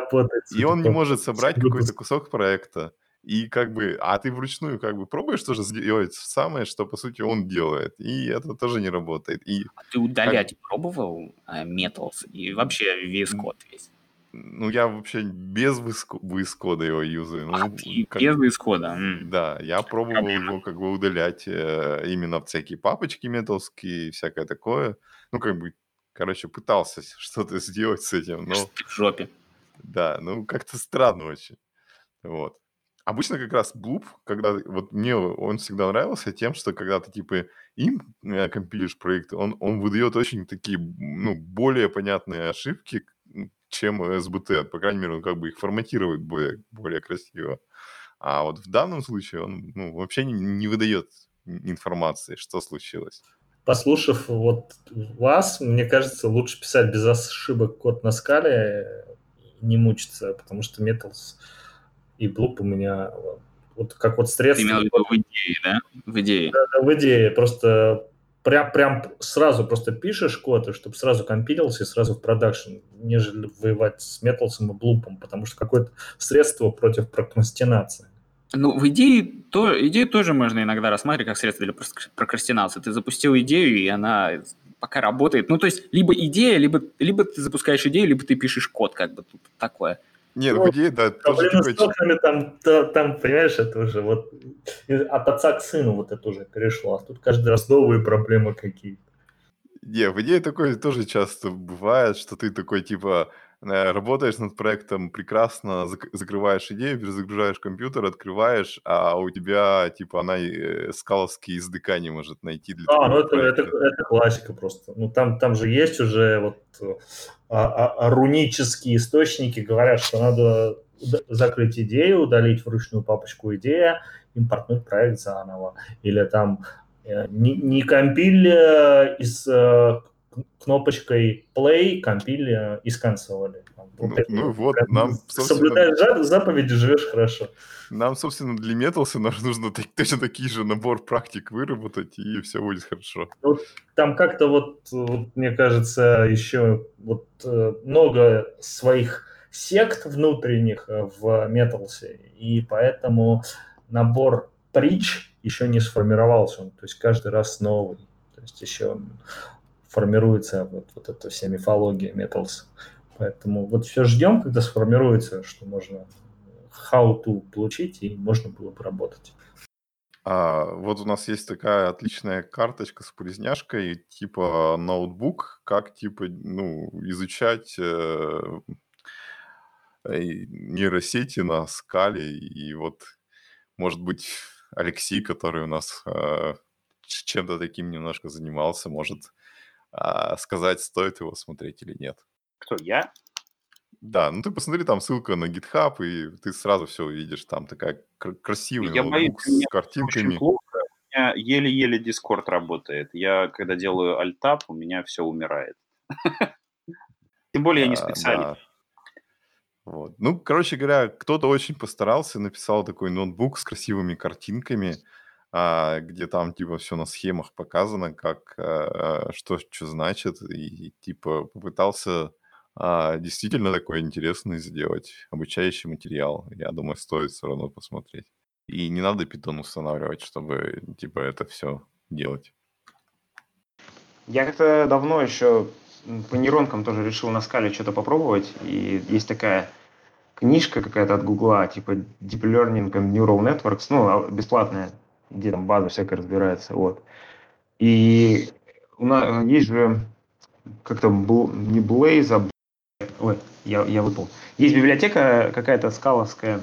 и он не может собрать какой-то кусок проекта. И как бы, а ты вручную как бы пробуешь тоже сделать самое, что по сути он делает, и это тоже не работает. И а ты удалять как... пробовал э, Metals и вообще VS Code весь? Ну, я вообще без VS Code его юзаю. А, ну, ты как... без VS Code? Да, я пробовал Проблема. его как бы удалять э, именно всякие папочки металские и всякое такое. Ну, как бы, короче, пытался что-то сделать с этим, но... В жопе. Да, ну, как-то странно очень. Вот. Обычно как раз Блуп, когда вот мне он всегда нравился тем, что когда ты типа им э, компилишь проект, он, он выдает очень такие, ну, более понятные ошибки, чем SBT. По крайней мере, он как бы их форматирует более, более красиво. А вот в данном случае он ну, вообще не, не выдает информации, что случилось. Послушав вот вас, мне кажется, лучше писать без ошибок код на скале, не мучиться, потому что Metals и блуп у меня вот как вот средство. Ты имел в виду в идее, да? В идее. Да, да, в идее. Просто прям, прям сразу просто пишешь код, чтобы сразу компилился и сразу в продакшн, нежели воевать с металсом и блупом, потому что какое-то средство против прокрастинации. Ну, в идее, то, идею тоже можно иногда рассматривать как средство для прокрастинации. Ты запустил идею, и она пока работает. Ну, то есть, либо идея, либо, либо ты запускаешь идею, либо ты пишешь код, как бы тут такое. Нет, ну, в идее, да, такой... с там, то, там, понимаешь, это уже вот от отца к сыну вот это уже перешло, а тут каждый раз новые проблемы какие-то. Не, в идее такое тоже часто бывает, что ты такой, типа, Э, работаешь над проектом прекрасно, закрываешь идею, перезагружаешь компьютер, открываешь, а у тебя, типа, она э, скаловский SDK не может найти для А, ну это, это, это классика просто. Ну там, там же есть уже вот а, а, а, рунические источники, говорят, что надо закрыть идею, удалить вручную папочку идея, импортнуть проект заново. Или там э, не, не компиль из кнопочкой play компили и сканцевали. Вот ну, ну вот, нам, Соблюдаешь заповеди, живешь хорошо. Нам, собственно, для Металса нужно точно такие же набор практик выработать, и все будет хорошо. Вот, там как-то вот, вот, мне кажется, еще вот э, много своих сект внутренних э, в Металсе, и поэтому набор притч еще не сформировался, то есть каждый раз новый. То есть еще формируется вот, вот эта вся мифология Metals Поэтому вот все ждем, когда сформируется, что можно how to получить, и можно было бы работать. А, вот у нас есть такая отличная карточка с полезняшкой, типа ноутбук, как типа, ну, изучать э, э, нейросети на скале. И вот, может быть, Алексей, который у нас э, чем-то таким немножко занимался, может сказать, стоит его смотреть или нет. Кто, я? Да, ну ты посмотри, там ссылка на GitHub, и ты сразу все увидишь. Там такая кр- красивая Я боюсь, с картинками. плохо. У меня еле-еле Discord работает. Я, когда делаю альтап, у меня все умирает. Тем более я не А, специалист. Вот. Ну, короче говоря, кто-то очень постарался, написал такой ноутбук с красивыми картинками, а, где там типа все на схемах показано, как а, что что значит, и типа попытался а, действительно такой интересный сделать обучающий материал. Я думаю, стоит все равно посмотреть. И не надо питон устанавливать, чтобы типа это все делать. Я как-то давно еще по нейронкам тоже решил на скале что-то попробовать. И есть такая книжка какая-то от Гугла, типа Deep Learning and Neural Networks, ну, а, бесплатная, где там база всякая разбирается, вот. И у нас есть же как-то Бл- не Blaze, а ой, я, я выпал. Есть библиотека какая-то скаловская,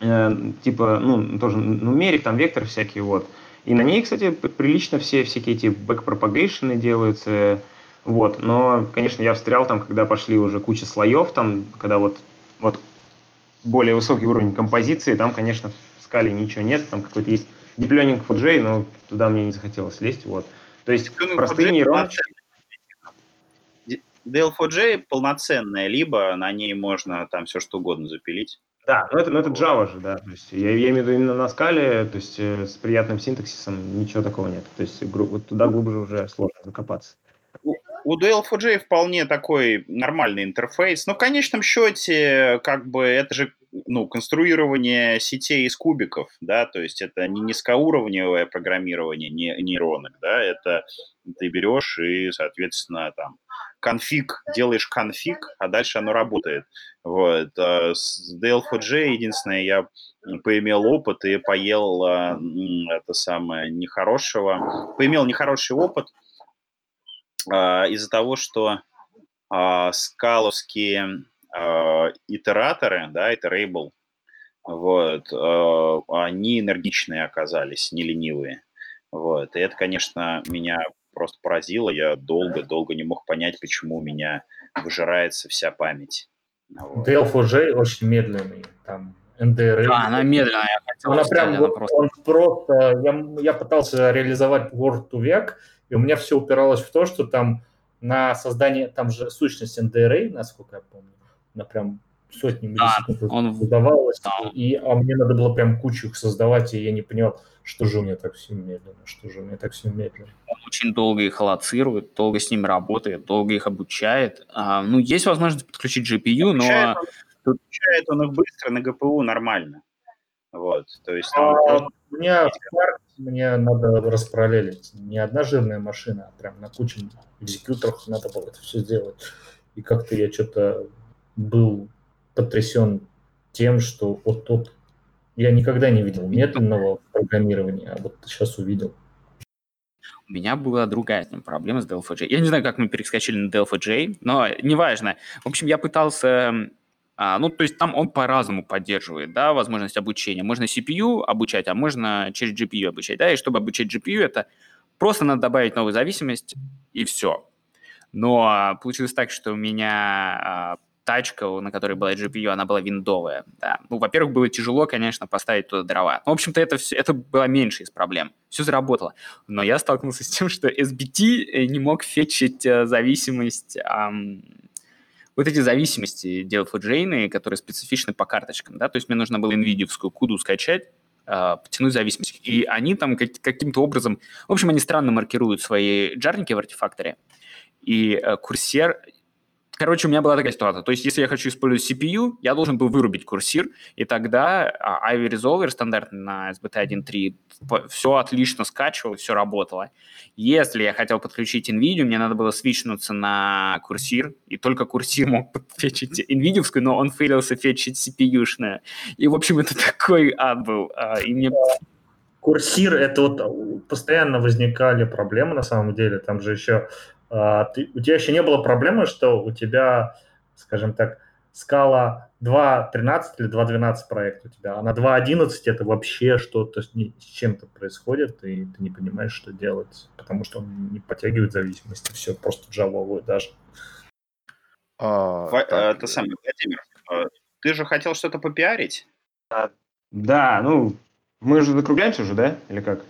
э, типа, ну, тоже numeric, там вектор всякие, вот. И на ней, кстати, прилично все всякие эти backpropagation ы делаются, вот. Но, конечно, я встрял там, когда пошли уже куча слоев, там, когда вот, вот более высокий уровень композиции, там, конечно, в скале ничего нет, там какой-то есть Deep Learning 4J, но туда мне не захотелось лезть, вот. То есть Learning простые 4J нейроны... DL4J полноценная, либо на ней можно там все что угодно запилить. Да, но это, но это Java же, да. То есть я, я имею в виду именно на скале, то есть э, с приятным синтаксисом ничего такого нет. То есть вот туда глубже уже сложно закопаться. У у DL4J вполне такой нормальный интерфейс, но в конечном счете, как бы, это же ну, конструирование сетей из кубиков, да, то есть это не низкоуровневое программирование не, нейронок, да, это ты берешь и, соответственно, там, конфиг, делаешь конфиг, а дальше оно работает. Вот. А С DL4J единственное, я поимел опыт и поел а, это самое нехорошего, поимел нехороший опыт, а, из-за того, что скаловские а, итераторы, да, iterable, вот, а, они энергичные оказались, не ленивые. Вот. И это, конечно, меня просто поразило. Я долго-долго не мог понять, почему у меня выжирается вся память. Вот. DL4J очень медленный, там NDRA. Да, она медленная, Она прям, она вот просто... он просто, я, я пытался реализовать Word to Vec, и у меня все упиралось в то, что там на создание, там же сущность NDRA, насколько я помню, она прям сотни Да, миллисекунд он- создавалась, да. и, а мне надо было прям кучу их создавать, и я не понимал, что же у меня так все медленно, что же у меня так все медленно. он очень долго их аллоцирует, долго с ними работает, долго их обучает. А, ну, есть возможность подключить GPU, Обучает но он, обучает он их быстро на ГПУ нормально. Вот, то есть там А у меня мне надо распараллелить. Не одна жирная машина, а прям на куче экзекьюторах надо было это все сделать. И как-то я что-то был потрясен тем, что вот тут я никогда не видел медленного программирования, а вот сейчас увидел. у меня была другая с ним проблема с DLF-J. Я не знаю, как мы перескочили на DLF-J, но неважно. В общем, я пытался... а, ну, то есть там он по-разному поддерживает, да, возможность обучения. Можно CPU обучать, а можно через GPU обучать, да, и чтобы обучать GPU, это просто надо добавить новую зависимость, и все. Но а, получилось так, что у меня а, тачка, на которой была GPU, она была виндовая. Да. Ну, во-первых, было тяжело, конечно, поставить туда дрова. В общем-то, это, все, это была меньше из проблем. Все заработало. Но я столкнулся с тем, что SBT э, не мог фетчить э, зависимость... ам, вот эти зависимости делать джейны, которые специфичны по карточкам, да, то есть мне нужно было NVIDIA-вскую куду скачать, э, потянуть зависимость. И они там как- каким-то образом... В общем, они странно маркируют свои джарники в артефакторе, и э, курсер Короче, у меня была такая ситуация. То есть, если я хочу использовать CPU, я должен был вырубить курсир, и тогда а, Ivy Resolver стандартный на SBT 1.3 все отлично скачивал, все работало. Если я хотел подключить NVIDIA, мне надо было свичнуться на курсир, и только курсир мог подфетчить NVIDIA, но он фейлился фетчить CPU-шное. И, в общем, это такой ад был. А, и мне... Курсир, это вот постоянно возникали проблемы на самом деле. Там же еще ты, у тебя еще не было проблемы, что у тебя, скажем так, скала 2.13 или 2.12 проект у тебя, а на 2.11 это вообще что-то с, чем-то происходит, и ты не понимаешь, что делать, потому что он не подтягивает зависимости, все просто джавовую даже. А, В, так, это самое, Владимир, а, ты же хотел что-то попиарить? Да, ну, мы же закругляемся уже, да, или как?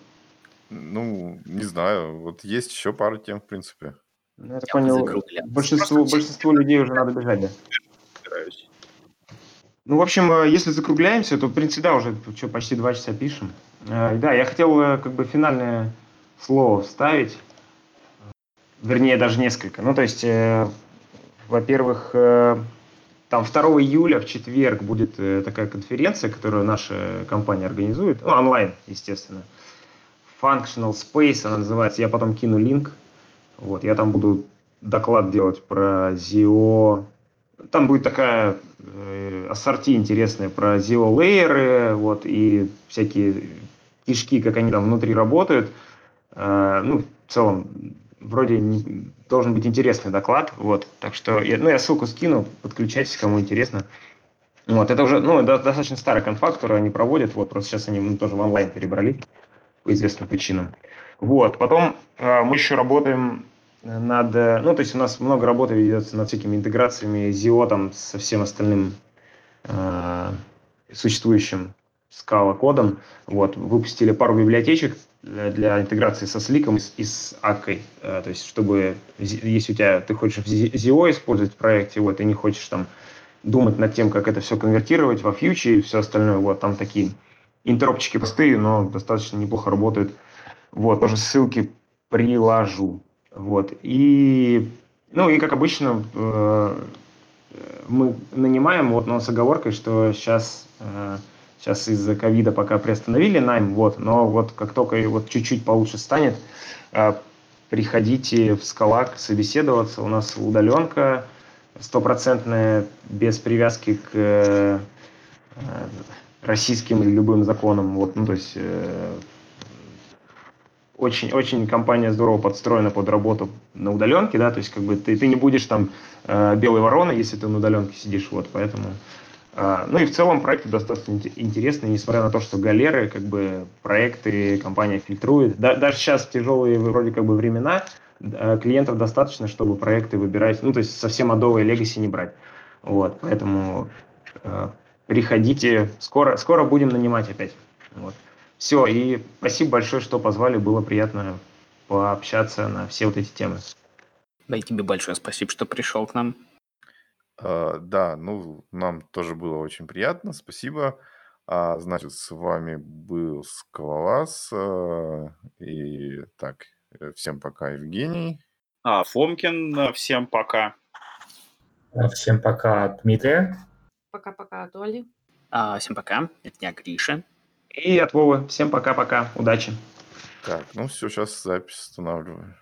Ну, не знаю, вот есть еще пару тем, в принципе. Ну, я так понял, большинству, большинству людей уже надо бежать, да? Ну, в общем, э, если закругляемся, то, в принципе, да, уже что, почти два часа пишем. Э, да, я хотел э, как бы финальное слово вставить, вернее, даже несколько. Ну, то есть, во-первых, там 2 июля в четверг будет такая конференция, которую наша компания организует, ну, онлайн, естественно. Functional Space она называется, я потом кину линк. Вот, я там буду доклад делать про ZIO. Там будет такая э, ассорти интересная про ZIO лейеры, вот, и всякие кишки, как они там внутри работают. Э, ну, в целом, вроде должен быть интересный доклад, вот, так что, ну, я ссылку скину, подключайтесь, кому интересно. Вот, это уже, ну, достаточно старый конфа, который они проводят, вот, просто сейчас они ну, тоже в онлайн перебрали по известным причинам. Вот. Потом э, мы еще работаем над... Э, ну, то есть у нас много работы ведется над всякими интеграциями ZIO там, со всем остальным э, существующим скала кодом. Вот. Выпустили пару библиотечек для, для интеграции со сликом и, и с аккой. Э, то есть, чтобы, если у тебя, ты хочешь ZIO использовать в проекте, вот, и не хочешь там думать над тем, как это все конвертировать во фьючи и все остальное, вот, там такие интеропчики простые, но достаточно неплохо работают. Вот, тоже ссылки приложу. Вот. И, ну, и как обычно, э, мы нанимаем, вот, но с оговоркой, что сейчас, э, сейчас из-за ковида пока приостановили найм, вот, но вот как только вот чуть-чуть получше станет, э, приходите в Скалак собеседоваться. У нас удаленка стопроцентная, без привязки к э, российским или любым законам. Вот, ну, то есть э, очень, очень компания здорово подстроена под работу на удаленке, да, то есть как бы ты, ты не будешь там э, белой вороной, если ты на удаленке сидишь, вот, поэтому... Э, ну и в целом проекты достаточно интересные, несмотря на то, что галеры, как бы проекты компания фильтрует. Да, даже сейчас тяжелые вроде как бы времена, э, клиентов достаточно, чтобы проекты выбирать, ну то есть совсем адовые легаси не брать. Вот, поэтому э, приходите, скоро, скоро будем нанимать опять. Вот. Все, и спасибо большое, что позвали, было приятно пообщаться на все вот эти темы. Да и тебе большое спасибо, что пришел к нам. А, да, ну, нам тоже было очень приятно, спасибо. А, значит, с вами был Скалолаз. А, и так, э, всем пока, Евгений. А, Фомкин, всем пока. Всем пока, Дмитрий. Пока-пока от Оли. А, всем пока. Это я, Гриша. И от Вовы. Всем пока-пока. Удачи. Так, ну все, сейчас запись устанавливаю.